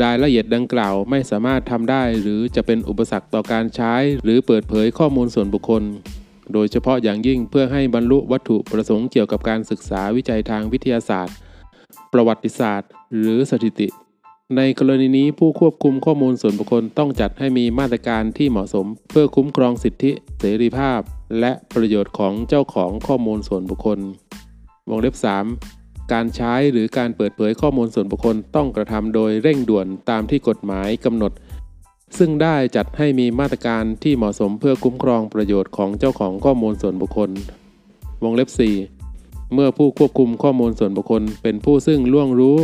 รายละเอียดดังกล่าวไม่สามารถทำได้ หรือจะเป็นอุปสรรคต่อการใช้ หรือเปิดเผยข้อมูลส่วนบุคคล โดยเฉพาะอย่างยิ่งเพื่อให้บรรลุวัตถุประสงค์เกี่ยวกับการศึกษาวิจัยทางวิทยาศาสตร์ ประวัติศาสตร์ หรือสถิติ ในกรณีนี้ผู้ควบคุมข้อมูลส่วนบุคคลต้องจัดให้มีมาตรการที่เหมาะสม เพื่อคุ้มครองสิทธิ เสรีภาพ และประโยชน์ของเจ้าของข้อมูลส่วนบุคคล วงเล็บ 3 การใช้หรือการเปิดเผยข้อมูลส่วนบุคคลต้องกระทำโดยเร่งด่วนตามที่กฎหมายกำหนด ซึ่งได้จัดให้มีมาตรการที่เหมาะสมเพื่อคุ้มครองประโยชน์ของเจ้าของข้อมูลส่วนบุคคล วงเล็บ 4 เมื่อผู้ควบคุมข้อมูลส่วนบุคคล เป็นผู้ซึ่งล่วงรู้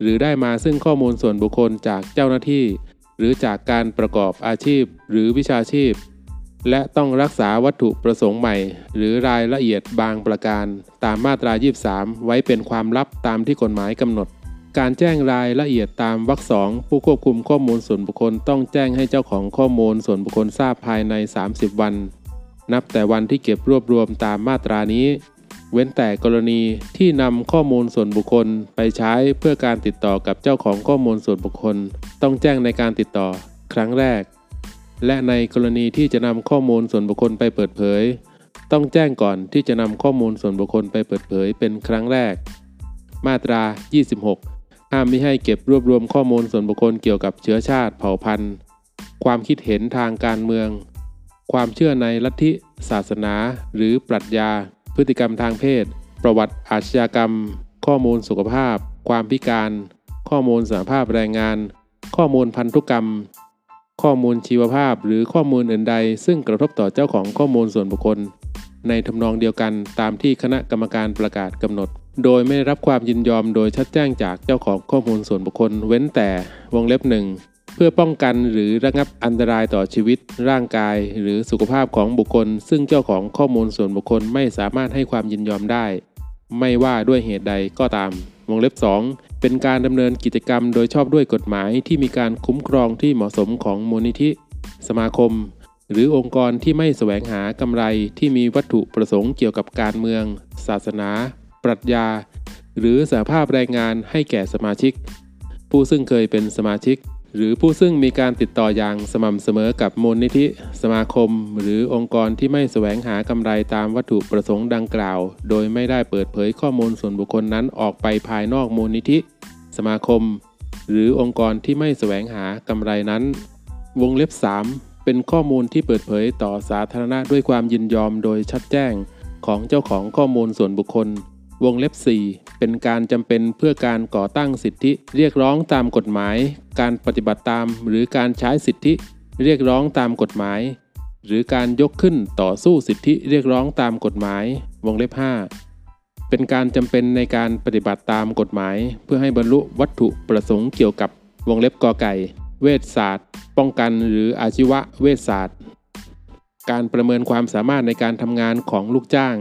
หรือได้มาซึ่งข้อมูลส่วนบุคคลจากเจ้าหน้าที่ หรือจากการประกอบอาชีพ หรือวิชาชีพ และต้องรักษาวัตถุประสงค์ใหม่ หรือรายละเอียดบางประการ ตามมาตรา 23 ไว้เป็นความลับตามที่กฎหมายกำหนด การแจ้งรายละเอียดตามวรรคสองผู้ควบคุมข้อมูลส่วนบุคคลต้องแจ้งให้เจ้าของข้อมูลส่วนบุคคลทราบภายใน 30 วัน นับแต่วันที่เก็บรวบรวมตามมาตรานี้ เว้นแต่กรณีที่นำข้อมูลส่วนบุคคลไปใช้เพื่อการติดต่อกับเจ้าของข้อมูลส่วนบุคคล ต้องแจ้งในการติดต่อ ครั้งแรก และในกรณีที่จะนำข้อมูลส่วนบุคคลไปเปิดเผย ต้องแจ้งก่อนที่จะนำข้อมูลส่วนบุคคลไปเปิดเผยเป็นครั้งแรก มาตรา 26 ห้ามไม่ให้เก็บรวบรวมข้อมูลส่วนบุคคลเกี่ยวกับเชื้อชาติเผ่าพันธุ์ ความคิดเห็นทางการเมือง ความเชื่อในลัทธิ ศาสนา หรือปรัชญา พฤติกรรมทางเพศ ประวัติอาชญากรรม ข้อมูลสุขภาพ ความพิการ ข้อมูลสหภาพแรงงาน ข้อมูลพันธุกรรม ข้อมูลชีวภาพ หรือข้อมูลอื่นใด ซึ่งกระทบต่อเจ้าของข้อมูลส่วนบุคคล ในทำนองเดียวกันตามที่คณะกรรมการประกาศกำหนด โดยไม่ได้รับความยินยอมโดยชัดแจ้งจากเจ้าของข้อมูลส่วนบุคคล เว้นแต่วงเล็บหนึ่งเพื่อป้องกันหรือระงับอันตรายต่อชีวิต ร่างกาย หรือสุขภาพของบุคคล ซึ่งเจ้าของข้อมูลส่วนบุคคลไม่สามารถให้ความยินยอมได้ ไม่ว่าด้วยเหตุใดก็ตาม วงเล็บ 2 เป็นการดำเนินกิจกรรมโดยชอบด้วยกฎหมายที่มีการคุ้มครองที่เหมาะสมของมูลนิธิ สมาคม หรือองค์กรที่ไม่แสวงหากำไรที่มีวัตถุประสงค์เกี่ยวกับการเมือง ศาสนา ปรัชญา หรือสาภาพแรงงานให้แก่สมาชิก ผู้ซึ่งเคยเป็นสมาชิก หรือผู้ซึ่งมีการติดต่ออย่างสม่ำเสมอกับมูลนิธิสมาคม หรือองค์กรที่ไม่แสวงหากำไรตามวัตถุประสงค์ดังกล่าว โดยไม่ได้เปิดเผยข้อมูลส่วนบุคคลนั้นออกไปภายนอกมูลนิธิ สมาคม หรือองค์กรที่ไม่แสวงหากำไรนั้น วงเล็บ 3 เป็นข้อมูลที่เปิดเผยต่อสาธารณะด้วยความยินยอมโดยชัดแจ้ง ของเจ้าของข้อมูลส่วนบุคคล วงเล็บ 4 เป็นการจำเป็นเพื่อการก่อตั้งสิทธิเรียกร้องตามกฎหมาย การปฏิบัติตามหรือการใช้สิทธิเรียกร้องตามกฎหมาย หรือการยกขึ้นต่อสู้สิทธิเรียกร้องตามกฎหมาย วงเล็บ 5 เป็นการจำเป็นในการปฏิบัติตามกฎหมาย เพื่อให้บรรลุวัตถุประสงค์เกี่ยวกับวงเล็บกอไก่ เวชศาสตร์ ป้องกันหรืออาชีวะเวชศาสตร์ การประเมินความสามารถในการทำงานของลูกจ้าง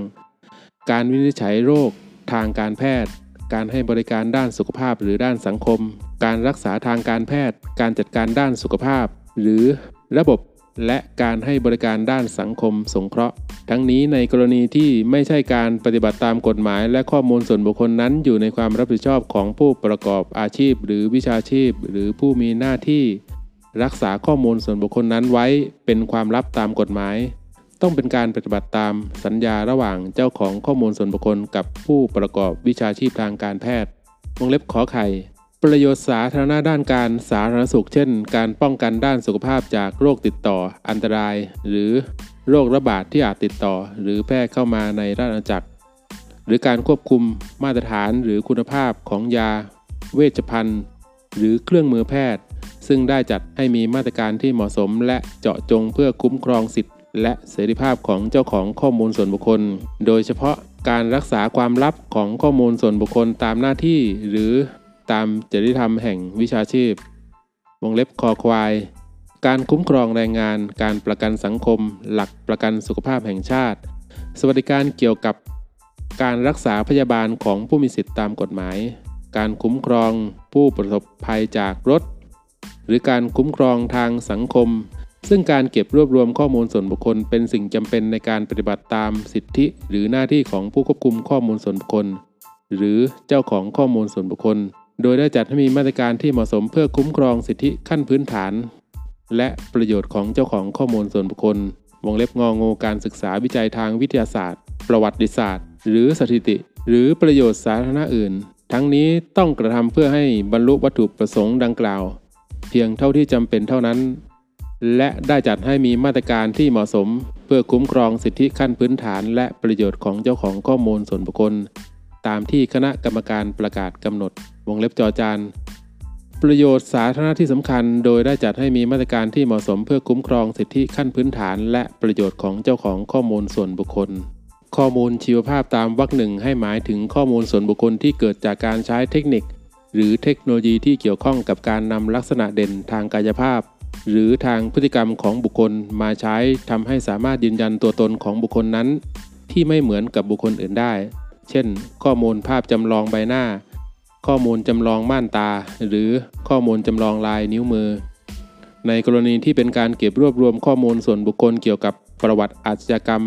การวินิจฉัยโรค ทางการแพทย์ การให้บริการด้านสุขภาพหรือด้านสังคม การรักษาทางการแพทย์ การจัดการด้านสุขภาพ หรือระบบและการให้บริการด้านสังคมสงเคราะห์ ทั้งนี้ในกรณีที่ไม่ใช่การปฏิบัติตามกฎหมาย และข้อมูลส่วนบุคคลนั้น อยู่ในความรับผิดชอบของผู้ประกอบอาชีพ หรือวิชาชีพ หรือผู้มีหน้าที่ รักษาข้อมูลส่วนบุคคลนั้นไว้เป็นความลับตามกฎหมาย ต้องเป็นการปฏิบัติตามสัญญาระหว่างเจ้าของข้อมูลส่วนบุคคลกับผู้ประกอบวิชาชีพทางการแพทย์ วงเล็บขอไข่ ประโยชน์สาธารณะด้านการสาธารณสุข เช่น การป้องกันด้านสุขภาพจากโรคติดต่ออันตราย หรือโรคระบาดที่อาจติดต่อ หรือแพร่เข้ามาในราชอาณาจักร หรือการควบคุมมาตรฐานหรือคุณภาพของยา เวชภัณฑ์ หรือเครื่องมือแพทย์ ซึ่งได้จัดให้มีมาตรการที่เหมาะสมและเจาะจงเพื่อคุ้มครองสิทธิ และเสรีภาพของเจ้าของข้อมูลส่วนบุคคล โดยเฉพาะการรักษาความลับของข้อมูลส่วนบุคคลตามหน้าที่หรือตามจริยธรรมแห่งวิชาชีพ วงเล็บคอควาย การคุ้มครองแรงงาน การประกันสังคม หลักประกันสุขภาพแห่งชาติ สวัสดิการเกี่ยวกับการรักษาพยาบาลของผู้มีสิทธิตามกฎหมาย การคุ้มครองผู้ประสบภัยจากรถ หรือการคุ้มครองทางสังคม ซึ่งการเก็บรวบรวมข้อมูลส่วนบุคคล เป็นสิ่งจำเป็นในการปฏิบัติตามสิทธิ หรือหน้าที่ของผู้ควบคุมข้อมูลส่วนบุคคล หรือเจ้าของข้อมูลส่วนบุคคล โดยได้จัดให้มีมาตรการที่เหมาะสมเพื่อคุ้มครองสิทธิขั้นพื้นฐาน และประโยชน์ของเจ้าของข้อมูลส่วนบุคคล วงเล็บงองูการศึกษาวิจัยทางวิทยาศาสตร์ ประวัติศาสตร์ หรือสถิติ หรือประโยชน์สาธารณะอื่น ทั้งนี้ต้องกระทำเพื่อให้บรรลุวัตถุประสงค์ดังกล่าว เพียงเท่าที่จำเป็นเท่านั้น และได้จัดให้มีมาตรการที่เหมาะสม เพื่อคุ้มครองสิทธิขั้นพื้นฐาน และประโยชน์ของเจ้าของข้อมูลส่วนบุคคล ตามที่คณะกรรมการประกาศกำหนด วงเล็บจอจานประโยชน์สาธารณะที่สำคัญ โดยได้จัดให้มีมาตรการที่เหมาะสม เพื่อคุ้มครองสิทธิขั้นพื้นฐาน และประโยชน์ของเจ้าของข้อมูลส่วนบุคคล ข้อมูลชีวภาพตามวรรคหนึ่งให้หมายถึงข้อมูลส่วนบุคคลที่เกิดจากการใช้เทคนิค หรือเทคโนโลยีที่เกี่ยวข้องกับการนำลักษณะเด่นทางกายภาพ หรือทางพฤติกรรมของบุคคลมาใช้ทำให้สามารถยืนยันตัวตนของบุคคลนั้น ที่ไม่เหมือนกับบุคคลอื่นได้ เช่น ข้อมูลภาพจำลองใบหน้า ข้อมูลจำลองม่านตา หรือข้อมูลจำลองลายนิ้วมือ ในกรณีที่เป็นการเก็บรวบรวมข้อมูลส่วนบุคคลเกี่ยวกับประวัติอาชญากรรม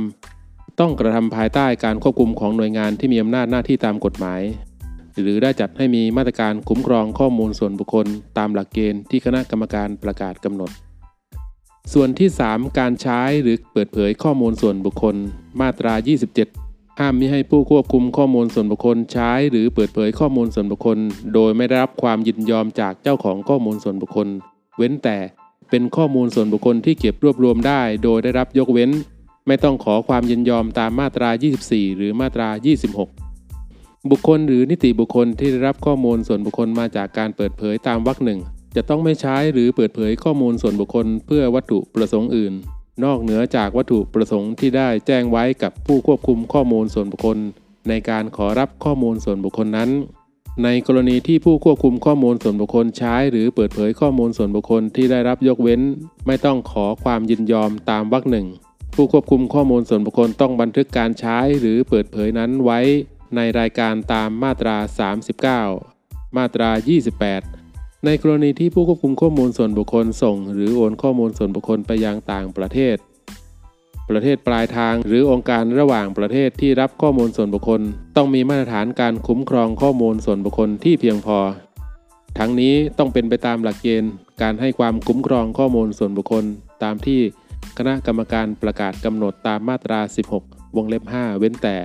ต้องกระทำภายใต้การควบคุมของหน่วยงานที่มีอำนาจหน้าที่ตามกฎหมาย หรือได้จัดให้มีมาตรการคุ้มครองข้อมูลส่วนบุคคล ตามหลักเกณฑ์ที่คณะกรรมการประกาศกำหนด ส่วนที่ 3 การใช้หรือเปิดเผยข้อมูลส่วนบุคคล มาตรา 27 ห้ามมิให้ผู้ควบคุมข้อมูลส่วนบุคคลใช้ หรือเปิดเผยข้อมูลส่วนบุคคล โดยไม่ได้รับความยินยอมจากเจ้าของข้อมูลส่วนบุคคล เว้นแต่เป็นข้อมูลส่วนบุคคลที่เก็บรวบรวมได้ โดยได้รับยกเว้น ไม่ต้องขอความยินยอมตามมาตรา 24 หรือมาตรา 26 บุคคลหรือนิติบุคคลที่ได้รับข้อมูลส่วนบุคคลมาจากการเปิดเผยตามวรรคหนึ่งจะต้องไม่ใช้หรือเปิดเผยข้อมูลส่วนบุคคลเพื่อวัตถุประสงค์อื่น นอกเหนือจากวัตถุประสงค์ที่ได้แจ้งไว้กับผู้ควบคุมข้อมูลส่วนบุคคล ในการขอรับข้อมูลส่วนบุคคลนั้น ในกรณีที่ผู้ควบคุมข้อมูลส่วนบุคคลใช้ หรือเปิดเผยข้อมูลส่วนบุคคลที่ได้รับยกเว้น ไม่ต้องขอความยินยอมตามวรรคหนึ่งผู้ควบคุมข้อมูลส่วนบุคคลต้องบันทึกการใช้หรือเปิดเผยนั้นไว้ ในรายการตามมาตรา 39 มาตรา 28 ในกรณีที่ผู้ควบคุมข้อมูลส่วนบุคคลส่ง หรือโอนข้อมูลส่วนบุคคลไปยังต่างประเทศ ประเทศปลายทางหรือองค์การระหว่างประเทศที่รับข้อมูลส่วนบุคคล ต้องมีมาตรฐานการคุ้มครองข้อมูลส่วนบุคคลที่เพียงพอ ทั้งนี้ต้องเป็นไปตามหลักเกณฑ์การให้ความคุ้มครองข้อมูลส่วนบุคคลตามที่คณะกรรมการประกาศกำหนดตามมาตรา 16 วงเล็บ 5 เว้นแต่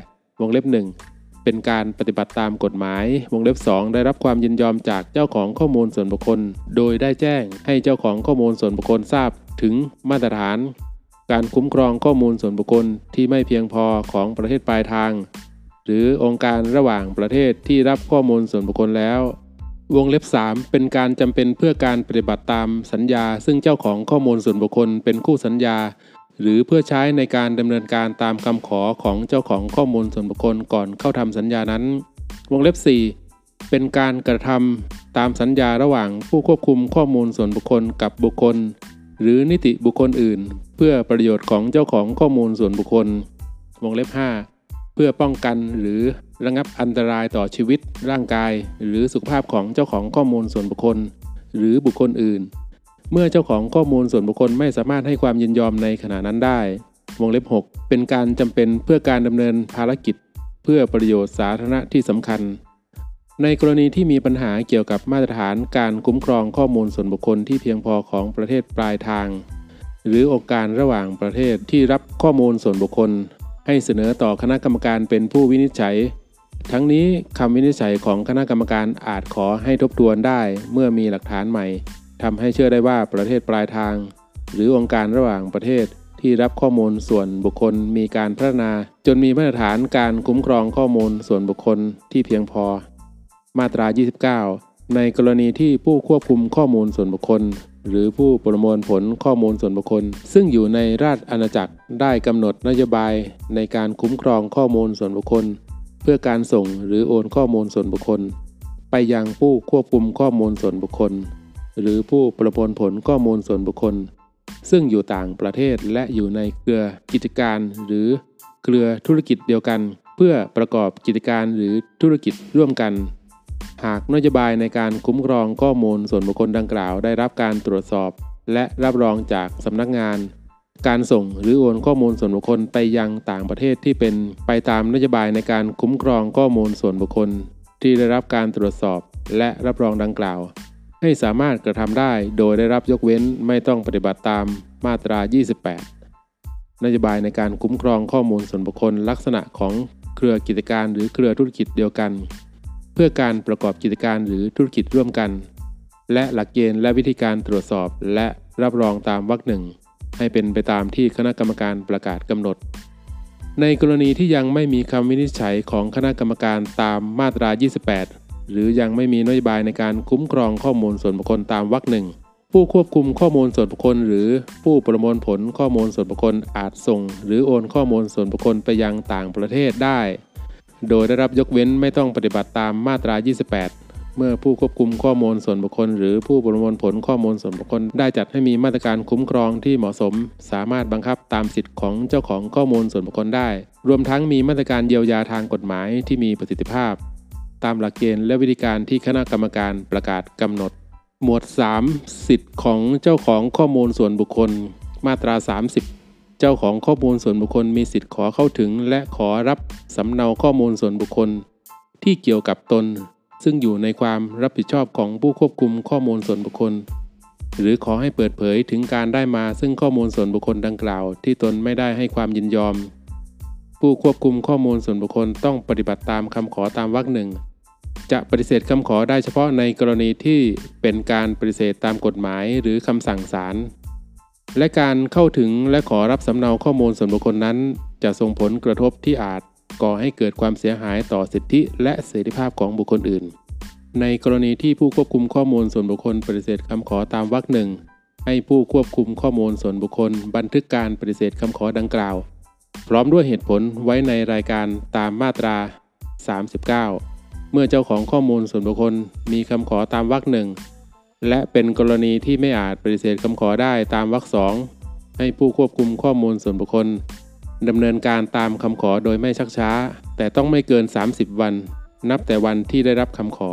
วงเล็บ 1 เป็นการปฏิบัติตามกฎหมาย วงเล็บ 2 ได้รับความยินยอมจากเจ้าของข้อมูลส่วนบุคคล โดยได้แจ้งให้เจ้าของข้อมูลส่วนบุคคลทราบถึงมาตรฐาน การคุ้มครองข้อมูลส่วนบุคคลที่ไม่เพียงพอของประเทศปลายทาง หรือองค์การระหว่างประเทศที่รับข้อมูลส่วนบุคคลแล้ว วงเล็บ 3 เป็นการจำเป็นเพื่อการปฏิบัติตามสัญญา ซึ่งเจ้าของข้อมูลส่วนบุคคลเป็นคู่สัญญา หรือเพื่อใช้ในการดำเนินการตามคำขอของเจ้าของข้อมูลส่วนบุคคลก่อนเข้าทำสัญญานั้น วงเล็บ 4 เป็นการกระทำตามสัญญาระหว่างผู้ควบคุมข้อมูลส่วนบุคคลกับบุคคล หรือนิติบุคคลอื่น เพื่อประโยชน์ของเจ้าของข้อมูลส่วนบุคคล วงเล็บ 5 เพื่อป้องกันหรือระงับอันตรายต่อชีวิต ร่างกาย หรือสุขภาพของเจ้าของข้อมูลส่วนบุคคล หรือบุคคลอื่น เมื่อเจ้าของข้อมูลส่วนบุคคลไม่สามารถให้ความยินยอมในขณะนั้นได้ วงเล็บ 6 เป็นการจำเป็นเพื่อการดำเนินภารกิจ เพื่อประโยชน์สาธารณะที่สำคัญ ในกรณีที่มีปัญหาเกี่ยวกับมาตรฐานการคุ้มครองข้อมูลส่วนบุคคลที่เพียงพอของประเทศปลายทาง หรือองค์การระหว่างประเทศที่รับข้อมูลส่วนบุคคล ให้เสนอต่อคณะกรรมการเป็นผู้วินิจฉัยทั้งนี้คำวินิจฉัยของคณะกรรมการอาจขอให้ทบทวนได้ เมื่อมีหลักฐานใหม่ ทำให้เชื่อได้ว่าประเทศปลายทาง หรือองค์การระหว่างประเทศที่รับข้อมูลส่วนบุคคลมีการพัฒนา จนมีมาตรฐานการคุ้มครองข้อมูลส่วนบุคคลที่เพียงพอ มาตรา 29 ในกรณีที่ผู้ควบคุมข้อมูลส่วนบุคคล หรือผู้ประมวลผลข้อมูลส่วนบุคคล ซึ่งอยู่ในราชอาณาจักรได้กำหนดนโยบายในการคุ้มครองข้อมูลส่วนบุคคล เพื่อการส่งหรือโอนข้อมูลส่วนบุคคล ไปยังผู้ควบคุมข้อมูลส่วนบุคคล หรือผู้ประมวลผลข้อมูลส่วนบุคคล ซึ่งอยู่ต่างประเทศและอยู่ในเครือกิจการหรือเครือธุรกิจเดียวกัน เพื่อประกอบกิจการหรือธุรกิจร่วมกัน หากนโยบายในการคุ้มครองข้อมูลส่วนบุคคลดังกล่าว ได้รับการตรวจสอบ และรับรองจากสำนักงาน การส่งหรือโอนข้อมูลส่วนบุคคลไปยังต่างประเทศที่เป็นไปตามนโยบายในการคุ้มครองข้อมูลส่วนบุคคล ที่ได้รับการตรวจสอบ และรับรองดังกล่าว ให้สามารถกระทำได้โดยได้รับยกเว้นไม่ต้องปฏิบัติตามมาตรา 28 นโยบายในการคุ้มครองข้อมูลส่วนบุคคลลักษณะของเครือกิจการหรือเครือธุรกิจเดียวกัน เพื่อการประกอบกิจการหรือธุรกิจร่วมกัน และหลักเกณฑ์และวิธีการตรวจสอบและรับรองตามวรรคหนึ่งให้เป็นไปตามที่คณะกรรมการประกาศกำหนด ในกรณีที่ยังไม่มีคำวินิจฉัยของคณะกรรมการตามมาตรา 28 หรือยังไม่มีนโยบายในการคุ้มครองข้อมูลส่วนบุคคลตามวรรคหนึ่งผู้ควบคุมข้อมูลส่วนบุคคล หรือผู้ประมวลผลข้อมูลส่วนบุคคลอาจส่ง หรือโอนข้อมูลส่วนบุคคลไปยังต่างประเทศได้ โดยได้รับยกเว้นไม่ต้องปฏิบัติตามมาตรา 28 เมื่อผู้ควบคุมข้อมูลส่วนบุคคล หรือผู้ประมวลผลข้อมูลส่วนบุคคล ได้จัดให้มีมาตรการคุ้มครองที่เหมาะสม สามารถบังคับตามสิทธิของเจ้าของข้อมูลส่วนบุคคลได้ รวมทั้งมีมาตรการเยียวยาทางกฎหมายที่มีประสิทธิภาพ ตามหลักเกณฑ์และวิธีการที่คณะกรรมการประกาศกำหนด หมวด 3 สิทธิ์ของเจ้าของข้อมูลส่วนบุคคล มาตรา 30 เจ้าของข้อมูลส่วนบุคคลมีสิทธิ์ขอเข้าถึง และขอรับสำเนาข้อมูลส่วนบุคคล ที่เกี่ยวกับตน ซึ่งอยู่ในความรับผิดชอบของผู้ควบคุมข้อมูลส่วนบุคคล หรือขอให้เปิดเผยถึงการได้มาซึ่งข้อมูลส่วนบุคคลดังกล่าว ที่ตนไม่ได้ให้ความยินยอม ผู้ควบคุมข้อมูลส่วนบุคคลต้องปฏิบัติตามคำขอตามวรรคหนึ่ง จะปฏิเสธคำขอได้เฉพาะในกรณีที่เป็นการปฏิเสธตามกฎหมายหรือคำสั่งศาล และการเข้าถึงและขอรับสำเนาข้อมูลส่วนบุคคลนั้น จะส่งผลกระทบที่อาจก่อให้เกิดความเสียหายต่อสิทธิและเสรีภาพของบุคคลอื่น ในกรณีที่ผู้ควบคุมข้อมูลส่วนบุคคลปฏิเสธคำขอตามวรรคหนึ่งให้ผู้ควบคุมข้อมูลส่วนบุคคล บันทึกการปฏิเสธคำขอดังกล่าว พร้อมด้วยเหตุผลไว้ในรายการตามมาตรา 39เมื่อเจ้าของข้อมูลส่วนบุคคลมีคำขอตามวรรคหนึ่งและเป็นกรณีที่ไม่อาจปฏิเสธคำขอได้ตามวรรคสองให้ผู้ควบคุมข้อมูลส่วนบุคคลดำเนินการตามคำขอโดยไม่ชักช้า แต่ต้องไม่เกิน 30 วัน นับแต่วันที่ได้รับคำขอ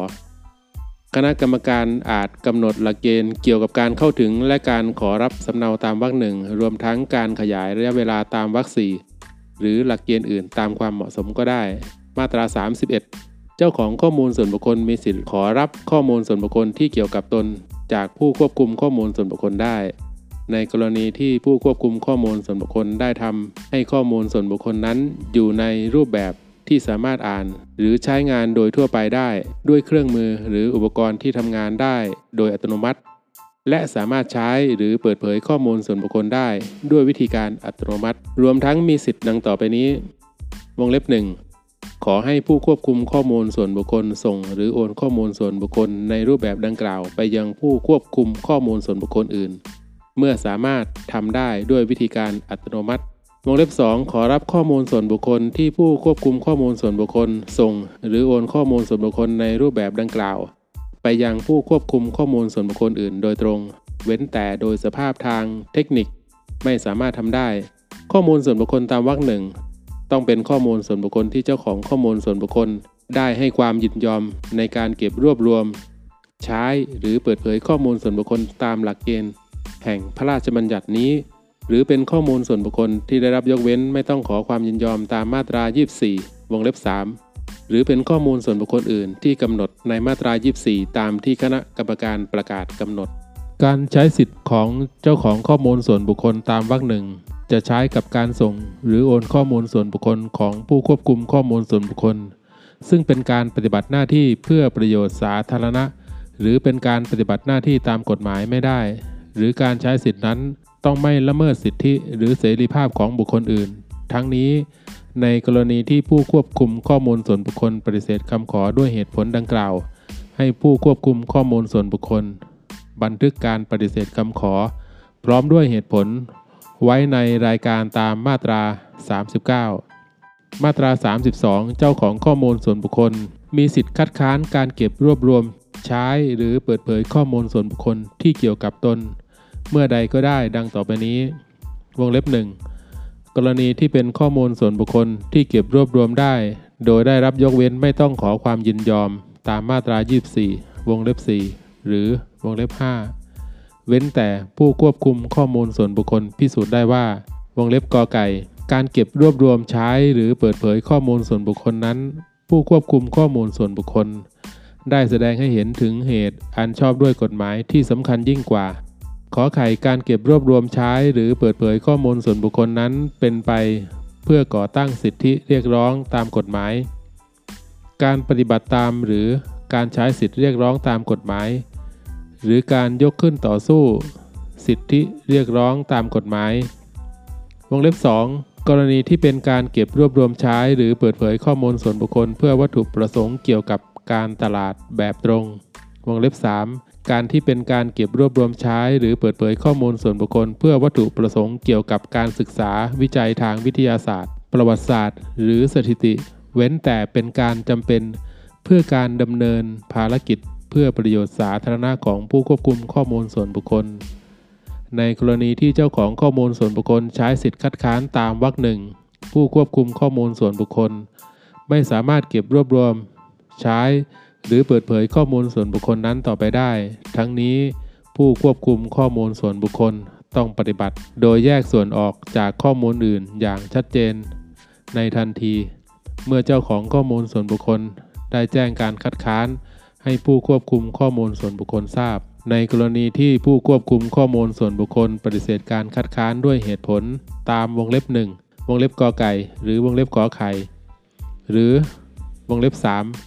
คณะกรรมการอาจกำหนดหลักเกณฑ์เกี่ยวกับการเข้าถึงและการขอรับสำเนาตามวรรคหนึ่งรวมทั้งการขยายระยะเวลาตามวรรคสี่หรือหลักเกณฑ์อื่นตามความเหมาะสมก็ได้ มาตรา 31 เจ้าของข้อมูลส่วนบุคคลมีสิทธิ์ขอรับข้อมูลส่วนบุคคลที่เกี่ยวกับตน จากผู้ควบคุมข้อมูลส่วนบุคคลได้ ในกรณีที่ผู้ควบคุมข้อมูลส่วนบุคคลได้ทำให้ข้อมูลส่วนบุคคลนั้น อยู่ในรูปแบบที่สามารถอ่าน หรือใช้งานโดยทั่วไปได้ ด้วยเครื่องมือหรืออุปกรณ์ที่ทำงานได้ โดยอัตโนมัติ และสามารถใช้หรือเปิดเผยข้อมูลส่วนบุคคลได้ ด้วยวิธีการอัตโนมัติ รวมทั้งมีสิทธิ์ดังต่อไปนี้ วงเล็บหนึ่ง ขอให้ผู้ควบคุมข้อมูลส่วนบุคคลส่ง หรือโอนข้อมูลส่วนบุคคลในรูปแบบดังกล่าว ไปยังผู้ควบคุมข้อมูลส่วนบุคคลอื่น เมื่อสามารถทำได้ด้วยวิธีการอัตโนมัติ วงเล็บ 2 ขอรับข้อมูลส่วนบุคคลที่ผู้ควบคุมข้อมูลส่วนบุคคล ส่ง หรือโอนข้อมูลส่วนบุคคลในรูปแบบดังกล่าว ไปยังผู้ควบคุมข้อมูลส่วนบุคคลอื่น โดยตรง เว้นแต่โดยสภาพทางเทคนิค ไม่สามารถทำได้ ข้อมูลส่วนบุคคลตามวรรคหนึ่ง ต้องเป็นข้อมูลส่วนบุคคลที่เจ้าของข้อมูลส่วนบุคคล ได้ให้ความยินยอมในการเก็บรวบรวม ใช้หรือเปิดเผยข้อมูลส่วนบุคคลตามหลักเกณฑ์ แห่งพระราชบัญญัตินี้ หรือเป็นข้อมูลส่วนบุคคลที่ได้รับยกเว้นไม่ต้องขอความยินยอมตามมาตรา 24 วงเล็บ 3 หรือเป็นข้อมูลส่วนบุคคลอื่นที่กำหนดในมาตรา 24 ตามที่คณะกรรมการประกาศกำหนด การใช้สิทธิ์ของเจ้าของข้อมูลส่วนบุคคลตามวรรคหนึ่ง จะใช้กับการส่งหรือโอนข้อมูลส่วนบุคคลของผู้ควบคุมข้อมูลส่วนบุคคล ซึ่งเป็นการปฏิบัติหน้าที่เพื่อประโยชน์สาธารณะ หรือเป็นการปฏิบัติหน้าที่ตามกฎหมายไม่ได้ หรือการใช้สิทธินั้นต้องไม่ละเมิดสิทธิหรือเสรีภาพของบุคคลอื่น ทั้งนี้ ในกรณีที่ผู้ควบคุมข้อมูลส่วนบุคคลปฏิเสธคำขอด้วยเหตุผลดังกล่าว ให้ผู้ควบคุมข้อมูลส่วนบุคคล บันทึกการปฏิเสธคำขอ พร้อมด้วยเหตุผล ไว้ในรายการตามมาตรา 39 มาตรา 32 เจ้าของข้อมูลส่วนบุคคล มีสิทธิ์คัดค้านการเก็บรวบรวม ใช้หรือเปิดเผยข้อมูลส่วนบุคคลที่เกี่ยวกับตน เมื่อใดก็ได้ดังต่อไปนี้ วงเล็บหนึ่งกรณีที่เป็นข้อมูลส่วนบุคคลที่เก็บรวบรวมได้ โดยได้รับยกเว้นไม่ต้องขอความยินยอม ตามมาตรา 24 วงเล็บ 4 หรือวงเล็บ 5 เว้นแต่ผู้ควบคุมข้อมูลส่วนบุคคลพิสูจน์ได้ว่า วงเล็บกอไก่ การเก็บรวบรวมใช้หรือเปิดเผยข้อมูลส่วนบุคคลนั้น ผู้ควบคุมข้อมูลส่วนบุคคล ได้แสดงให้เห็นถึงเหตุอันชอบด้วยกฎหมายที่สำคัญยิ่งกว่า ขอไข่การเก็บรวบรวมใช้หรือเปิดเผยข้อมูลส่วนบุคคลนั้นเป็นไป เพื่อก่อตั้งสิทธิเรียกร้องตามกฎหมาย การปฏิบัติตามหรือการใช้สิทธิเรียกร้องตามกฎหมาย หรือการยกขึ้นต่อสู้ สิทธิเรียกร้องตามกฎหมายวงเล็บ 2 กรณีที่เป็นการเก็บรวบรวมใช้ หรือเปิดเผยข้อมูลส่วนบุคคล เพื่อวัตถุประสงค์เกี่ยวกับการตลาดแบบตรง วงเล็บ 3 การที่เป็นการเก็บรวบรวมใช้ หรือเปิดเผยข้อมูลส่วนบุคคล เพื่อวัตถุประสงค์เกี่ยวกับการศึกษา วิจัยทางวิทยาศาสตร์ ประวัติศาสตร์ หรือสถิติ เว้นแต่เป็นการจำเป็น เพื่อการดำเนินภารกิจ พื่อประโยชน์สาธารณะของผู้ควบคุมข้อมูลส่วนบุคคล ในกรณีที่เจ้าของข้อมูลส่วนบุคคลใช้สิทธิคัดค้านตามวรรคหนึ่งผู้ควบคุมข้อมูลส่วนบุคคล ไม่สามารถเก็บรวบรวม ใช้ หรือเปิดเผยข้อมูลส่วนบุคคลนั้นต่อไปได้ ทั้งนี้ผู้ควบคุมข้อมูลส่วนบุคคลต้องปฏิบัติ โดยแยกส่วนออกจากข้อมูลอื่นอย่างชัดเจน ในทันที เมื่อเจ้าของข้อมูลส่วนบุคคลได้แจ้งการคัดค้าน ให้ผู้ควบคุมข้อมูลส่วนบุคคลทราบ ในกรณีที่ผู้ควบคุมข้อมูลส่วนบุคคล ปฏิเสธการคัดค้านด้วยเหตุผล ตามวงเล็บหนึ่งวงเล็บกอไก่ หรือวงเล็บขอไข่ หรือวงเล็บ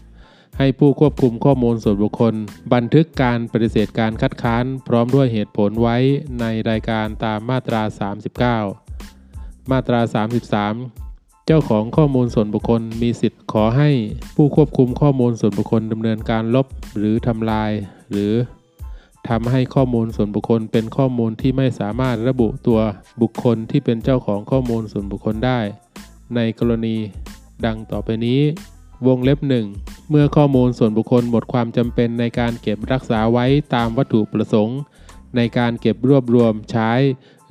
3 ให้ผู้ควบคุมข้อมูลส่วนบุคคล บันทึกการปฏิเสธการคัดค้าน พร้อมด้วยเหตุผลไว้ในรายการตามมาตรา 39 มาตรา 33 เจ้าของข้อมูลส่วนบุคคลมีสิทธิ์ขอให้ผู้ควบคุมข้อมูลส่วนบุคคลดำเนินการลบหรือทำลาย หรือทำให้ข้อมูลส่วนบุคคลเป็นข้อมูลที่ไม่สามารถระบุตัวบุคคลที่เป็นเจ้าของข้อมูลส่วนบุคคลได้ ในกรณีดังต่อไปนี้ วงเล็บหนึ่งเมื่อข้อมูลส่วนบุคคลหมดความจำเป็นในการเก็บรักษาไว้ตามวัตถุประสงค์ ในการเก็บรวบรวมใช้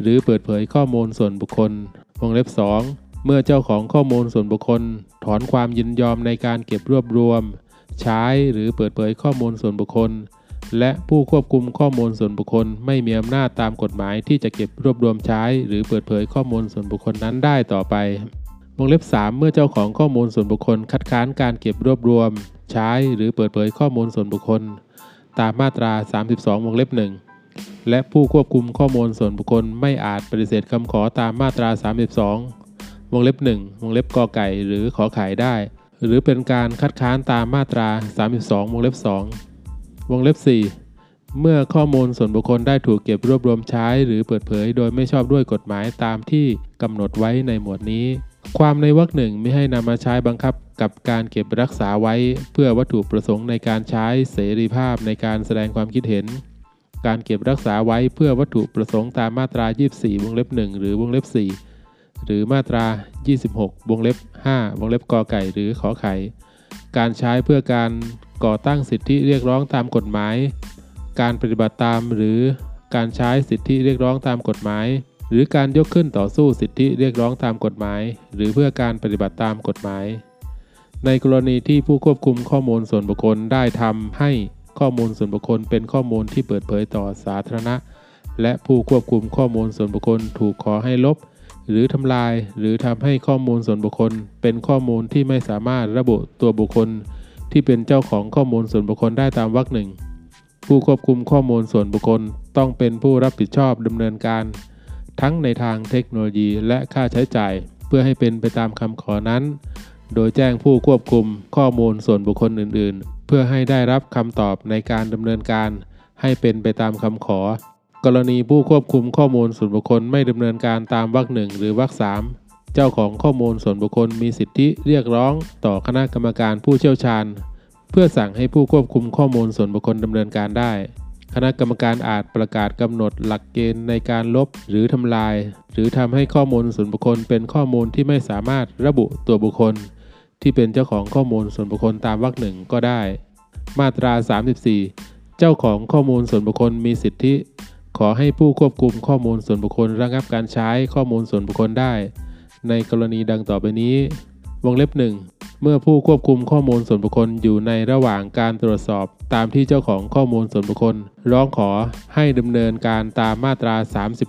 หรือเปิดเผยข้อมูลส่วนบุคคล วงเล็บ 2 เมื่อเจ้าของข้อมูลส่วนบุคคล ถอนความยินยอมในการเก็บรวบรวม ใช้หรือเปิดเผยข้อมูลส่วนบุคคล และผู้ควบคุมข้อมูลส่วนบุคคล ไม่มีอำนาจตามกฎหมายที่จะเก็บรวบรวมใช้ หรือเปิดเผยข้อมูลส่วนบุคคลนั้นได้ต่อไปวงเล็บ 3 เมื่อเจ้าของข้อมูลส่วนบุคคล คัดค้านการเก็บรวบรวม ใช้หรือเปิดเผยข้อมูลส่วนบุคคล ตามมาตรา 32 วงเล็บ 1 และผู้ควบคุมข้อมูลส่วนบุคคลไม่อาจปฏิเสธคำขอตามมาตรา 32 วงเล็บ 1 วงเล็บกอไก่หรือขอไข่ได้ หรือเป็นการคัดค้านตามมาตรา 32 วงเล็บ 2 วงเล็บ 4 เมื่อข้อมูลส่วนบุคคลได้ถูกเก็บรวบรวมใช้ หรือเปิดเผย โดยไม่ชอบด้วยกฎหมายตามที่กำหนดไว้ในหมวดนี้ ความในวรรคหนึ่งไม่ให้นำมาใช้บังคับกับการเก็บรักษาไว้ เพื่อวัตถุประสงค์ในการใช้เสรีภาพในการแสดงความคิดเห็นการเก็บรักษาไว้เพื่อวัตถุประสงค์ตามมาตรา 24 วงเล็บ 1 หรือวงเล็บ 4 หรือมาตรา 26 วงเล็บ 5 วงเล็บกอไก่หรือขอไข่ การใช้เพื่อการก่อตั้งสิทธิเรียกร้องตามกฎหมาย การปฏิบัติตามหรือการใช้สิทธิเรียกร้องตามกฎหมาย หรือการยกขึ้นต่อสู้สิทธิเรียกร้องตามกฎหมาย หรือเพื่อการปฏิบัติตามกฎหมาย ในกรณีที่ผู้ควบคุมข้อมูลส่วนบุคคลได้ทำให้ข้อมูลส่วนบุคคลเป็นข้อมูลที่เปิดเผยต่อสาธารณะ และผู้ควบคุมข้อมูลส่วนบุคคลถูกขอให้ลบ หรือทำลายหรือทำให้ข้อมูลส่วนบุคคล เป็นข้อมูลที่ไม่สามารถระบุตัวบุคคล ที่เป็นเจ้าของข้อมูลส่วนบุคคลได้ตามวรรคหนึ่งผู้ควบคุมข้อมูลส่วนบุคคลต้องเป็นผู้รับผิดชอบดำเนินการ ทั้งในทางเทคโนโลยีและค่าใช้จ่ายเพื่อให้เป็นไปตามคำขอนั้น โดยแจ้งผู้ควบคุมข้อมูลส่วนบุคคลอื่น ๆ เพื่อให้ได้รับคำตอบในการดำเนินการ ให้เป็นไปตามคำขอ กรณีผู้ควบคุมข้อมูลส่วนบุคคลไม่ดำเนินการตามวรรคหนึ่งหรือวรรคสามเจ้าของข้อมูลส่วนบุคคลมีสิทธิเรียกร้องต่อคณะกรรมการผู้เชี่ยวชาญ เพื่อสั่งให้ผู้ควบคุมข้อมูลส่วนบุคคลดำเนินการได้ คณะกรรมการอาจประกาศกำหนดหลักเกณฑ์ในการลบหรือทำลาย หรือทำให้ข้อมูลส่วนบุคคลเป็นข้อมูลที่ไม่สามารถระบุตัวบุคคล ที่เป็นเจ้าของข้อมูลส่วนบุคคลตามวรรคหนึ่งก็ได้ มาตรา 34 เจ้าของข้อมูลส่วนบุคคลมีสิทธิ ขอให้ผู้ควบคุมข้อมูลส่วนบุคคลระงับการใช้ข้อมูลส่วนบุคคลได้ ในกรณีดังต่อไปนี้ วงเล็บหนึ่งเมื่อผู้ควบคุมข้อมูลส่วนบุคคลอยู่ในระหว่างการตรวจสอบ ตามที่เจ้าของข้อมูลส่วนบุคคล ร้องขอให้ดำเนินการตามมาตรา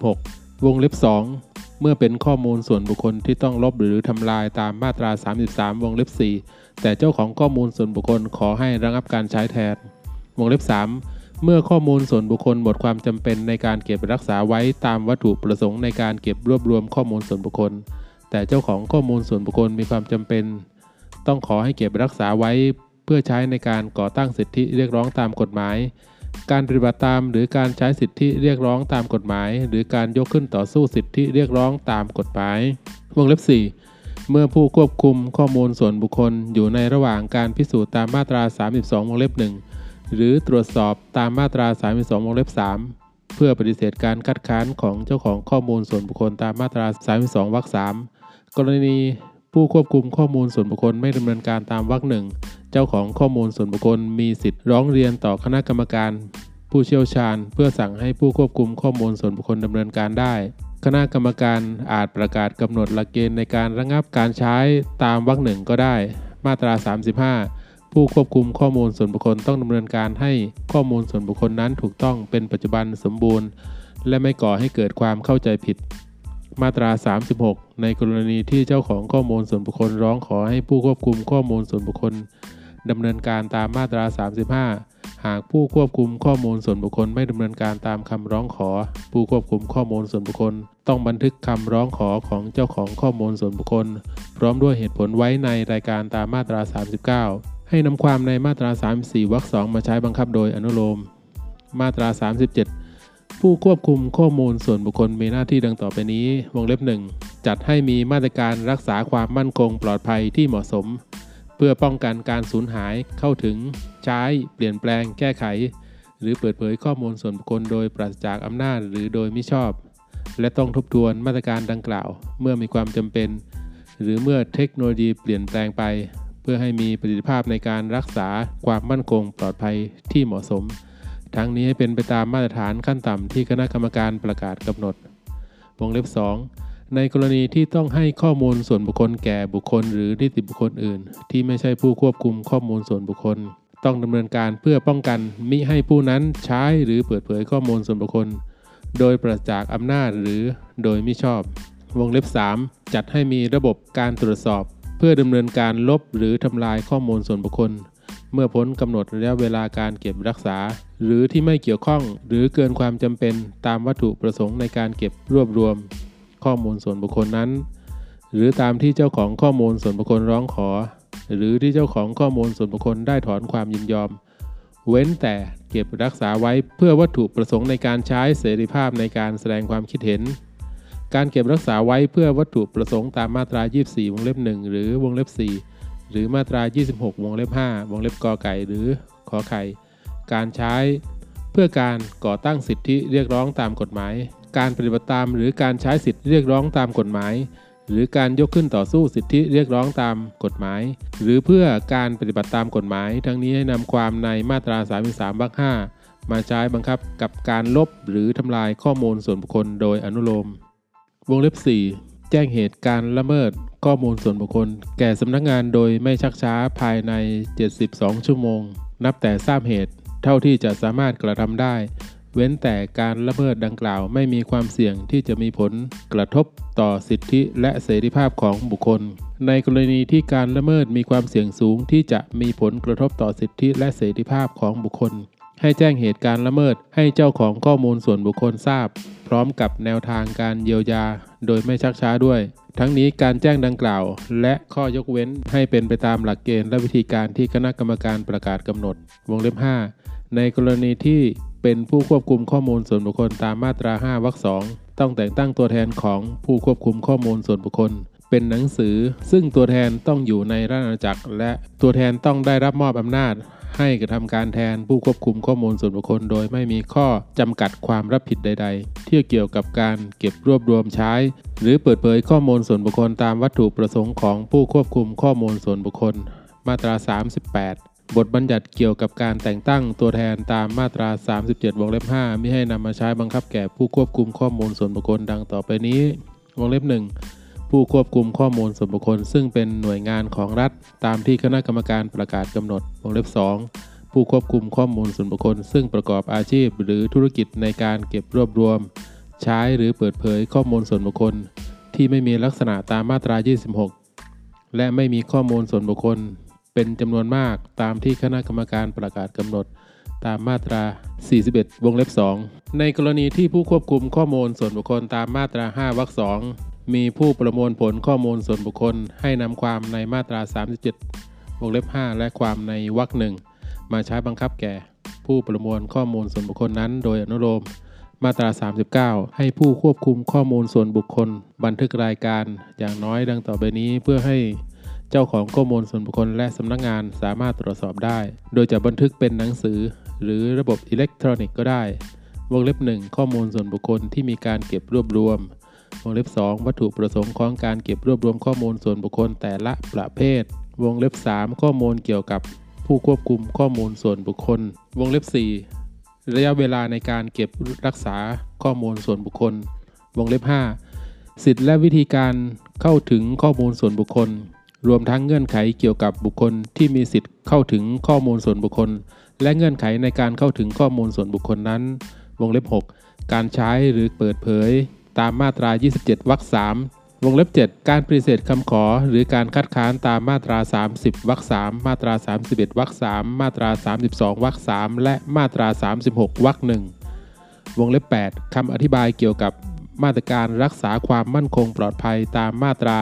36 วงเล็บ 2 เมื่อเป็นข้อมูลส่วนบุคคลที่ต้องลบหรือทำลายตามมาตรา 33 วงเล็บ 4 แต่เจ้าของข้อมูลส่วนบุคคลขอให้ระงับการใช้แทน วงเล็บ 3 เมื่อข้อมูลส่วนบุคคลหมดความจำเป็นในการเก็บรักษาไว้ตามวัตถุประสงค์ในการเก็บรวบรวมข้อมูลส่วนบุคคล แต่เจ้าของข้อมูลส่วนบุคคลมีความจำเป็น ต้องขอให้เก็บรักษาไว้เพื่อใช้ในการก่อตั้งสิทธิเรียกร้องตามกฎหมาย การปฏิบัติตามหรือการใช้สิทธิเรียกร้องตามกฎหมาย หรือการยกขึ้นต่อสู้สิทธิเรียกร้องตามกฎหมายวงเล็บ 4 เมื่อผู้ควบคุมข้อมูลส่วนบุคคลอยู่ในระหว่างการพิสูจน์ตามมาตรา 32 วงเล็บ1 หรือตรวจสอบตามมาตรา 32วงเล็บ 3 เพื่อปฏิเสธการคัดค้านของเจ้าของข้อมูลส่วนบุคคลตามมาตรา 32วรรค3กรณีผู้ควบคุมข้อมูลส่วนบุคคลไม่ดำเนินการตามวรรคหนึ่งเจ้าของข้อมูลส่วนบุคคลมีสิทธิ์ร้องเรียนต่อคณะกรรมการ ผู้เชี่ยวชาญ เพื่อสั่งให้ผู้ควบคุมข้อมูลส่วนบุคคลดำเนินการได้คณะกรรมการอาจประกาศกำหนดหลักเกณฑ์ในการระงับการใช้ตามวรรคหนึ่งก็ได้ มาตรา 35 ผู้ควบคุมข้อมูลส่วนบุคคลต้องดำเนินการให้ข้อมูลส่วนบุคคลนั้นถูกต้องเป็นปัจจุบันสมบูรณ์ และไม่ก่อให้เกิดความเข้าใจผิด มาตรา 36 ในกรณีที่เจ้าของข้อมูลส่วนบุคคลร้องขอให้ผู้ควบคุมข้อมูลส่วนบุคคลดำเนินการตามมาตรา 35 หากผู้ควบคุมข้อมูลส่วนบุคคลไม่ดำเนินการตามคำร้องขอ ผู้ควบคุมข้อมูลส่วนบุคคล ต้องบันทึกคำร้องขอของเจ้าของข้อมูลส่วนบุคคล พร้อมด้วยเหตุผลไว้ในรายการตามมาตรา 39 ให้นำความในมาตรา 34วรรค2มาใช้บังคับโดยอนุโลม มาตรา 37 ผู้ควบคุมข้อมูลส่วนบุคคลมีหน้าที่ดังต่อไปนี้ วงเล็บหนึ่งจัดให้มีมาตรการรักษาความมั่นคงปลอดภัยที่เหมาะสม เพื่อป้องกันการสูญหายเข้าถึง ใช้ เปลี่ยนแปลง แก้ไข หรือเปิดเผยข้อมูลส่วนบุคคลโดยปราศจากอำนาจหรือโดยมิชอบ และต้องทบทวนมาตรการดังกล่าว เมื่อมีความจำเป็น หรือเมื่อเทคโนโลยีเปลี่ยนแปลงไป พื่อให้มีประสิทธิภาพในการรักษาความมั่นคงปลอดภัยที่เหมาะสม ทั้งนี้ให้เป็นไปตามมาตรฐานขั้นต่ำที่คณะกรรมการประกาศกำหนดวงเล็บในกรณีที่ต้องให้ข้อมูลส่วนบุคคลแก่บุคคล หรือนิติบุคคลอื่น ที่ไม่ใช่ผู้ควบคุมข้อมูลส่วนบุคคล ต้องดำเนินการเพื่อป้องกันมิให้ผู้นั้นใช้หรือเปิดเผยข้อมูลส่วนบุคคล โดยประจากอำนาจหรือโดยมิชอบ วงเล็บ 3 จัดให้มีระบบการตรวจสอบ เพื่อดำเนินการลบหรือทำลายข้อมูลส่วนบุคคล เมื่อพ้นกำหนดระยะเวลาการเก็บรักษา หรือที่ไม่เกี่ยวข้องหรือเกินความจำเป็นตามวัตถุประสงค์ในการเก็บรวบรวม ข้อมูลส่วนบุคคลนั้น หรือตามที่เจ้าของข้อมูลส่วนบุคคลร้องขอ หรือที่เจ้าของข้อมูลส่วนบุคคลได้ถอนความยินยอม เว้นแต่เก็บรักษาไว้เพื่อวัตถุประสงค์ในการใช้เสรีภาพในการแสดงความคิดเห็น การเก็บรักษาไว้เพื่อวัตถุประสงค์ตามมาตรา 24 วงเล็บ 1 หรือวงเล็บ 4 หรือมาตรา 26 วงเล็บ 5 วงเล็บกอไก่ หรือขอไข่ การใช้เพื่อการก่อตั้งสิทธิเรียกร้องตามกฎหมาย การปฏิบัติตามหรือการใช้สิทธิเรียกร้องตามกฎหมาย หรือการยกขึ้นต่อสู้สิทธิเรียกร้องตามกฎหมาย หรือเพื่อการปฏิบัติตามกฎหมาย ทั้งนี้ให้นำความในมาตรา 33วรรค5มาใช้บังคับกับการลบหรือทำลายข้อมูลส่วนบุคคลโดยอนุโลม วงเล็บ 4 แจ้งเหตุการละเมิดข้อมูลส่วนบุคคล แก่สำนักงานโดยไม่ชักช้าภายใน 72 ชั่วโมง นับแต่ทราบเหตุเท่าที่จะสามารถกระทำได้ เว้นแต่การละเมิดดังกล่าวไม่มีความเสี่ยงที่จะมีผลกระทบต่อสิทธิและเสรีภาพของบุคคล ในกรณีที่การละเมิดมีความเสี่ยงสูงที่จะมีผลกระทบต่อสิทธิและเสรีภาพของบุคคล ให้แจ้งเหตุการณ์ละเมิดให้เจ้าของข้อมูลส่วนบุคคลทราบ พร้อมกับแนวทางการเยียวยา โดยไม่ชักช้าด้วย ทั้งนี้การแจ้งดังกล่าว และข้อยกเว้นให้เป็นไปตามหลักเกณฑ์และวิธีการที่คณะกรรมการประกาศกำหนด วงเล็บ 5 ในกรณีที่เป็นผู้ควบคุมข้อมูลส่วนบุคคลตามมาตรา 5 วรรคสองต้องแต่งตั้งตัวแทนของผู้ควบคุมข้อมูลส่วนบุคคล เป็นหนังสือ ซึ่งตัวแทนต้องอยู่ในราชอาณาจักร และตัวแทนต้องได้รับมอบอำนาจ ให้กระทำการแทนผู้ควบคุมข้อมูลส่วนบุคคล โดยไม่มีข้อจำกัดความรับผิดใด ๆ ที่เกี่ยวกับการเก็บรวบรวมใช้ หรือเปิดเผยข้อมูลส่วนบุคคลตามวัตถุประสงค์ของผู้ควบคุมข้อมูลส่วนบุคคล มาตรา 38บทบัญญัติเกี่ยวกับการแต่งตั้งตัวแทนตามมาตรา 37 วงเล็บ 5 ไม่ให้นำมาใช้บังคับแก่ผู้ควบคุมข้อมูลส่วนบุคคลดังต่อไปนี้ วงเล็บ 1 ผู้ควบคุมข้อมูลส่วนบุคคล ซึ่งเป็นหน่วยงานของรัฐ ตามที่คณะกรรมการประกาศกำหนดวงเล็บ 2 ผู้ควบคุมข้อมูลส่วนบุคคล ซึ่งประกอบอาชีพหรือธุรกิจในการเก็บรวบรวม ใช้หรือเปิดเผยข้อมูลส่วนบุคคล ที่ไม่มีลักษณะตามมาตรา 26 และไม่มีข้อมูลส่วนบุคคล เป็นจำนวนมากตามที่คณะกรรมการประกาศกำหนดตามมาตรา 41 วงเล็บ 2 ในกรณีที่ผู้ควบคุมข้อมูลส่วนบุคคลตามมาตรา 5 วรรค 2 มีผู้ประมวลผลข้อมูลส่วนบุคคลให้นำความในมาตรา 37 วงเล็บ 5 และความในวรรคหนึ่งมาใช้บังคับแก่ ผู้ประมวลข้อมูลส่วนบุคคลนั้น โดยอนุโลมมาตรา 39 ให้ผู้ควบคุมข้อมูลส่วนบุคคล บันทึกรายการอย่างน้อยดังต่อไปนี้เพื่อให้เจ้าของข้อมูลส่วนบุคคลและสำนักงานสามารถตรวจสอบได้ โดยจะบันทึกเป็นหนังสือ หรือระบบอิเล็กทรอนิกส์ก็ได้ วงเล็บ 1 ข้อมูลส่วนบุคคลที่มีการเก็บรวบรวม วงเล็บ 2 วัตถุประสงค์ของการเก็บรวบรวมข้อมูลส่วนบุคคลแต่ละประเภท วงเล็บ 3 ข้อมูลเกี่ยวกับผู้ควบคุมข้อมูลส่วนบุคคล วงเล็บ 4 ระยะเวลาในการเก็บรักษาข้อมูลส่วนบุคคล วงเล็บ 5 สิทธิและวิธีการเข้าถึงข้อมูลส่วนบุคคล รวมทั้งเงื่อนไขเกี่ยวกับบุคคลที่มีสิทธิ์เข้าถึงข้อมูลส่วนบุคคล และเงื่อนไขในการเข้าถึงข้อมูลส่วนบุคคลนั้น วงเล็บ 6 การใช้หรือเปิดเผย ตามมาตรา 27 วรรค3วงเล็บ 7 การปฏิเสธคำขอ หรือการคัดค้านตามมาตรา 30 วรรค3มาตรา 31 วรรค3มาตรา 32 วรรค3และมาตรา 36 วรรค1วงเล็บ 8 คำอธิบายเกี่ยวกับมาตรการรักษาความมั่นคงปลอดภัยตามมาตรา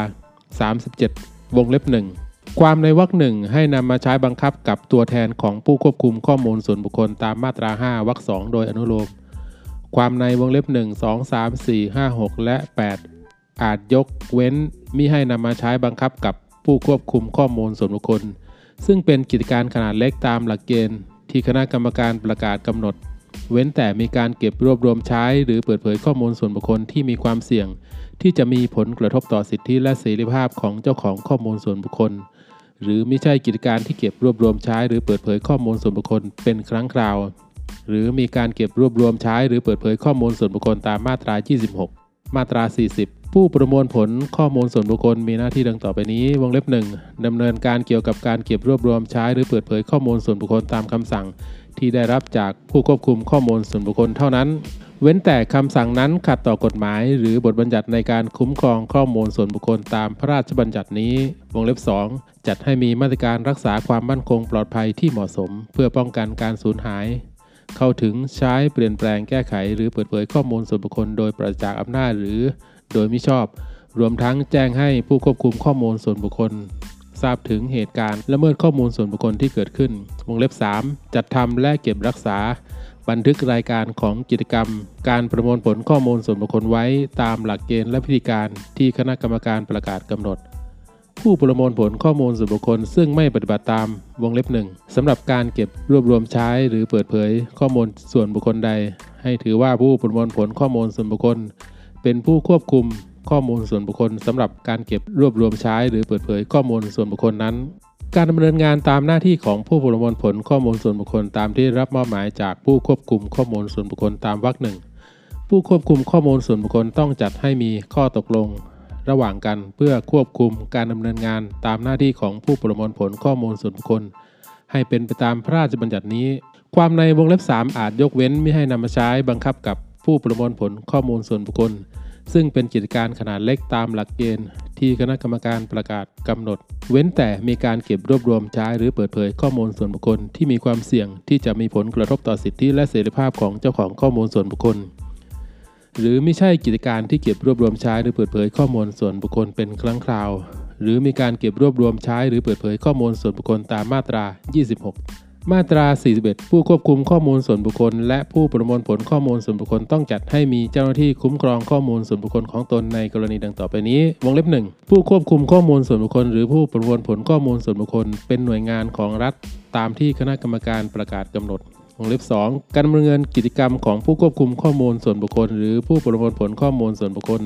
37 วงเล็บ 1 ความในวรรคหนึ่งให้นำมาใช้บังคับกับตัวแทนของผู้ควบคุมข้อมูลส่วนบุคคลตามมาตรา 5 วรรค2โดยอนุโลม ความในวงเล็บ 1 2 3 4 5 6 และ 8 อาจยกเว้นมิให้นำมาใช้บังคับกับผู้ควบคุมข้อมูลส่วนบุคคล ซึ่งเป็นกิจการขนาดเล็กตามหลักเกณฑ์ ที่คณะกรรมการประกาศกำหนด เว้นแต่มีการเก็บรวบรวมใช้ หรือเปิดเผยข้อมูลส่วนบุคคลที่มีความเสี่ยง ที่จะมีผลกระทบต่อสิทธิและเสรีภาพของเจ้าของข้อมูลส่วนบุคคล หรือไม่ใช่กิจการที่เก็บรวบรวมใช้ หรือเปิดเผยข้อมูลส่วนบุคคลเป็นครั้งคราว หรือมีการเก็บรวบรวมใช้หรือเปิดเผยข้อมูลส่วนบุคคลตามมาตรา 26 มาตรา 40 ผู้ประมวลผลข้อมูลส่วนบุคคลมีหน้าที่ดังต่อไปนี้ วงเล็บ 1ดำเนินการเกี่ยวกับการเก็บรวบรวมใช้หรือเปิดเผยข้อมูลส่วนบุคคลตามคำสั่ง ที่ได้รับจากผู้ควบคุมข้อมูลส่วนบุคคลเท่านั้น เว้นแต่คำสั่งนั้นขัดต่อกฎหมาย หรือบทบัญญัติในการคุ้มครองข้อมูลส่วนบุคคลตามพระราชบัญญัตินี้ วงเล็บ 2 จัดให้มีมาตรการรักษาความมั่นคงปลอดภัยที่เหมาะสม เพื่อป้องกันการสูญหาย เข้าถึงใช้เปลี่ยนแปลงแก้ไข หรือเปิดเผยข้อมูลส่วนบุคคล โดยปราศจากอำนาจหรือโดยมิชอบ รวมทั้งแจ้งให้ผู้ควบคุมข้อมูลส่วนบุคคล ทราบถึงเหตุการณ์ละเมิดข้อมูลส่วนบุคคลที่เกิดขึ้น วงเล็บ 3 จัดทำและเก็บรักษา บันทึกรายการของกิจกรรม การประมวลผลข้อมูลส่วนบุคคลไว้ ตามหลักเกณฑ์และพิธีการที่คณะกรรมการประกาศกำหนด ผู้ประมวลผลข้อมูลส่วนบุคคล ซึ่งไม่ปฏิบัติตามวงเล็บหนึ่งสำหรับการเก็บรวบรวมใช้หรือเปิดเผยข้อมูลส่วนบุคคลใด ให้ถือว่าผู้ประมวลผลข้อมูลส่วนบุคคล เป็นผู้ควบคุมข้อมูลส่วนบุคคลสำหรับการเก็บรวบรวมใช้ หรือเปิดเผยข้อมูลส่วนบุคคลนั้น การดำเนินงานตามหน้าที่ของผู้ประมวลผลข้อมูลส่วนบุคคลตามที่รับมอบหมายจากผู้ควบคุมข้อมูลส่วนบุคคลตามวรรคหนึ่งผู้ควบคุมข้อมูลส่วนบุคคลต้องจัดให้มีข้อตกลง ระหว่างกันเพื่อควบคุมการดำเนินงานตามหน้าที่ของผู้ประมวลผลข้อมูลส่วนบุคคล ให้เป็นไปตามพระราชบัญญัตินี้ ความในวงเล็บ 3 อาจยกเว้นไม่ให้นำมาใช้บังคับกับผู้ประมวลผลข้อมูลส่วนบุคคล ซึ่งเป็นกิจการขนาดเล็กตามหลักเกณฑ์ ที่คณะกรรมการประกาศกำหนด เว้นแต่มีการเก็บรวบรวมใช้หรือเปิดเผยข้อมูลส่วนบุคคลที่มีความเสี่ยงที่จะมีผลกระทบต่อสิทธิและเสรีภาพของเจ้าของข้อมูลส่วนบุคคล หรือไม่ใช่กิจการที่เก็บรวบรวมใช้หรือเปิดเผยข้อมูลส่วนบุคคลเป็นครั้งคราว หรือมีการเก็บรวบรวมใช้หรือเปิดเผยข้อมูลส่วนบุคคลตามมาตรา 26มาตรา 41 ผู้ควบคุมข้อมูลส่วนบุคคล และผู้ประมวลผลข้อมูลส่วนบุคคลต้องจัดให้มีเจ้าหน้าที่คุ้มครองข้อมูลส่วนบุคคลของตนในกรณีดังต่อไปนี้ วงเล็บหนึ่งผู้ควบคุมข้อมูลส่วนบุคคล หรือผู้ประมวลผลข้อมูลส่วนบุคคล เป็นหน่วยงานของรัฐ ตามที่คณะกรรมการประกาศกำหนด วงเล็บ 2 การดำเนินกิจกรรมของผู้ควบคุมข้อมูลส่วนบุคคล หรือผู้ประมวลผลข้อมูลส่วนบุคคล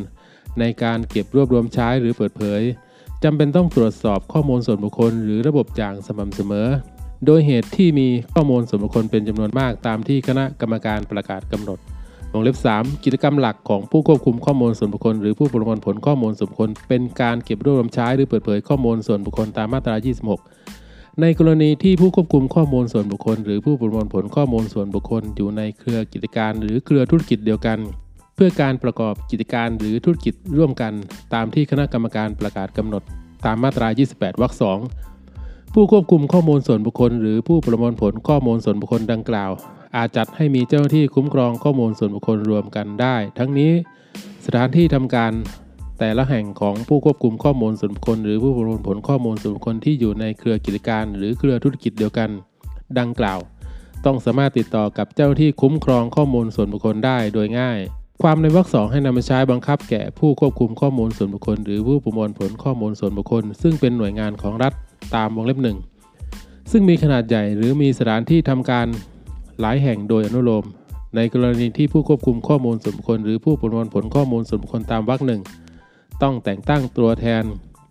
ในการเก็บรวบรวมใช้หรือเปิดเผยจำเป็นต้องตรวจสอบข้อมูลส่วนบุคคล หรือระบบอย่างสม่ำเสมอ โดยเหตุที่มีข้อมูลส่วนบุคคลเป็นจำนวนมากตามที่คณะกรรมการประกาศกำหนดวงเล็บ 3 กิจกรรมหลักของผู้ควบคุมข้อมูลส่วนบุคคล หรือผู้ประมวลผลข้อมูลส่วนบุคคล เป็นการเก็บรวบรวมใช้หรือเปิดเผยข้อมูลส่วนบุคคลตามมาตรา 26 ในกรณีที่ผู้ควบคุมข้อมูลส่วนบุคคล หรือผู้ประมวลผลข้อมูลส่วนบุคคล อยู่ในเครือกิจการ หรือเครือธุรกิจเดียวกัน เพื่อการประกอบกิจการหรือธุรกิจร่วมกัน ตามที่คณะกรรมการประกาศกำหนด ตามมาตรา 28 วรรค 2 ผู้ควบคุมข้อมูลส่วนบุคคล หรือผู้ประมวลผลข้อมูลส่วนบุคคลดังกล่าว อาจจัดให้มีเจ้าหน้าที่คุ้มครองข้อมูลส่วนบุคคลรวมกันได้ ทั้งนี้ สถานที่ทำการ แต่ละแห่งของผู้ควบคุมข้อมูลส่วนบุคคล หรือผู้ประมวลผลข้อมูลส่วนบุคคลที่อยู่ในเครือกิจการ หรือเครือธุรกิจเดียวกัน ดังกล่าว ต้องสามารถติดต่อกับเจ้าหน้าที่คุ้มครองข้อมูลส่วนบุคคลได้โดยง่าย ความในวรรคสองให้นำมาใช้บังคับแก่ผู้ควบคุมข้อมูลส่วนบุคคล หรือผู้ประมวลผลข้อมูลส่วนบุคคล ซึ่งเป็นหน่วยงานของรัฐตามวงเล็บหนึ่งซึ่งมีขนาดใหญ่หรือมีสถานที่ทำการหลายแห่งโดยอนุโลม ในกรณีที่ผู้ควบคุมข้อมูลส่วนบุคคล หรือผู้ประมวลผลข้อมูลส่วนบุคคลตามวรรคหนึ่ง ต้องแต่งตั้งตัวแทน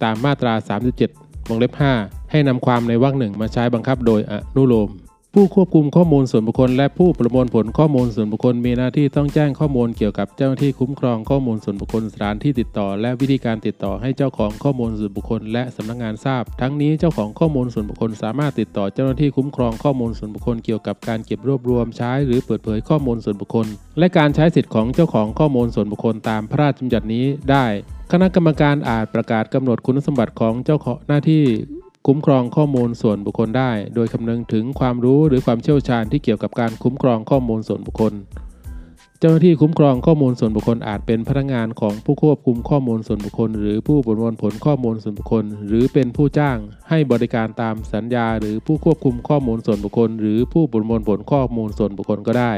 ตามมาตรา 37 วงเล็บ 5 ให้นำความในวรรคหนึ่งมาใช้บังคับโดยอนุโลม ผู้ควบคุมข้อมูลส่วนบุคคล และผู้ประมวลผลข้อมูลส่วนบุคคลมีหน้าที่ต้องแจ้งข้อมูลเกี่ยวกับเจ้าหน้าที่คุ้มครองข้อมูลส่วนบุคคลสถานที่ติดต่อ และวิธีการติดต่อให้เจ้าของข้อมูลส่วนบุคคล และสำนักงานทราบ ทั้งนี้เจ้าของข้อมูลส่วนบุคคลสามารถติดต่อเจ้าหน้าที่คุ้มครองข้อมูลส่วนบุคคลเกี่ยวกับการเก็บรวบรวมใช้หรือเปิดเผยข้อมูลส่วนบุคคล และการใช้สิทธิ์ของเจ้าของข้อมูลส่วนบุคคลตามพระราชบัญญัตินี้ได้ คณะกรรมการอาจประกาศกำหนดคุณสมบัติของเจ้าของหน้าที่คุ้มครองข้อมูลส่วนบุคคลได้ โดยคำนึงถึงความรู้หรือความเชี่ยวชาญที่เกี่ยวกับการคุ้มครองข้อมูลส่วนบุคคล เจ้าหน้าที่คุ้มครองข้อมูลส่วนบุคคลอาจเป็นพนักงานของผู้ควบคุมข้อมูลส่วนบุคคล หรือผู้ประมวลผลข้อมูลส่วนบุคคล หรือเป็นผู้จ้างให้บริการตามสัญญา หรือผู้ควบคุมข้อมูลส่วนบุคคล หรือผู้ประมวลผลข้อมูลส่วนบุคคลก็ได้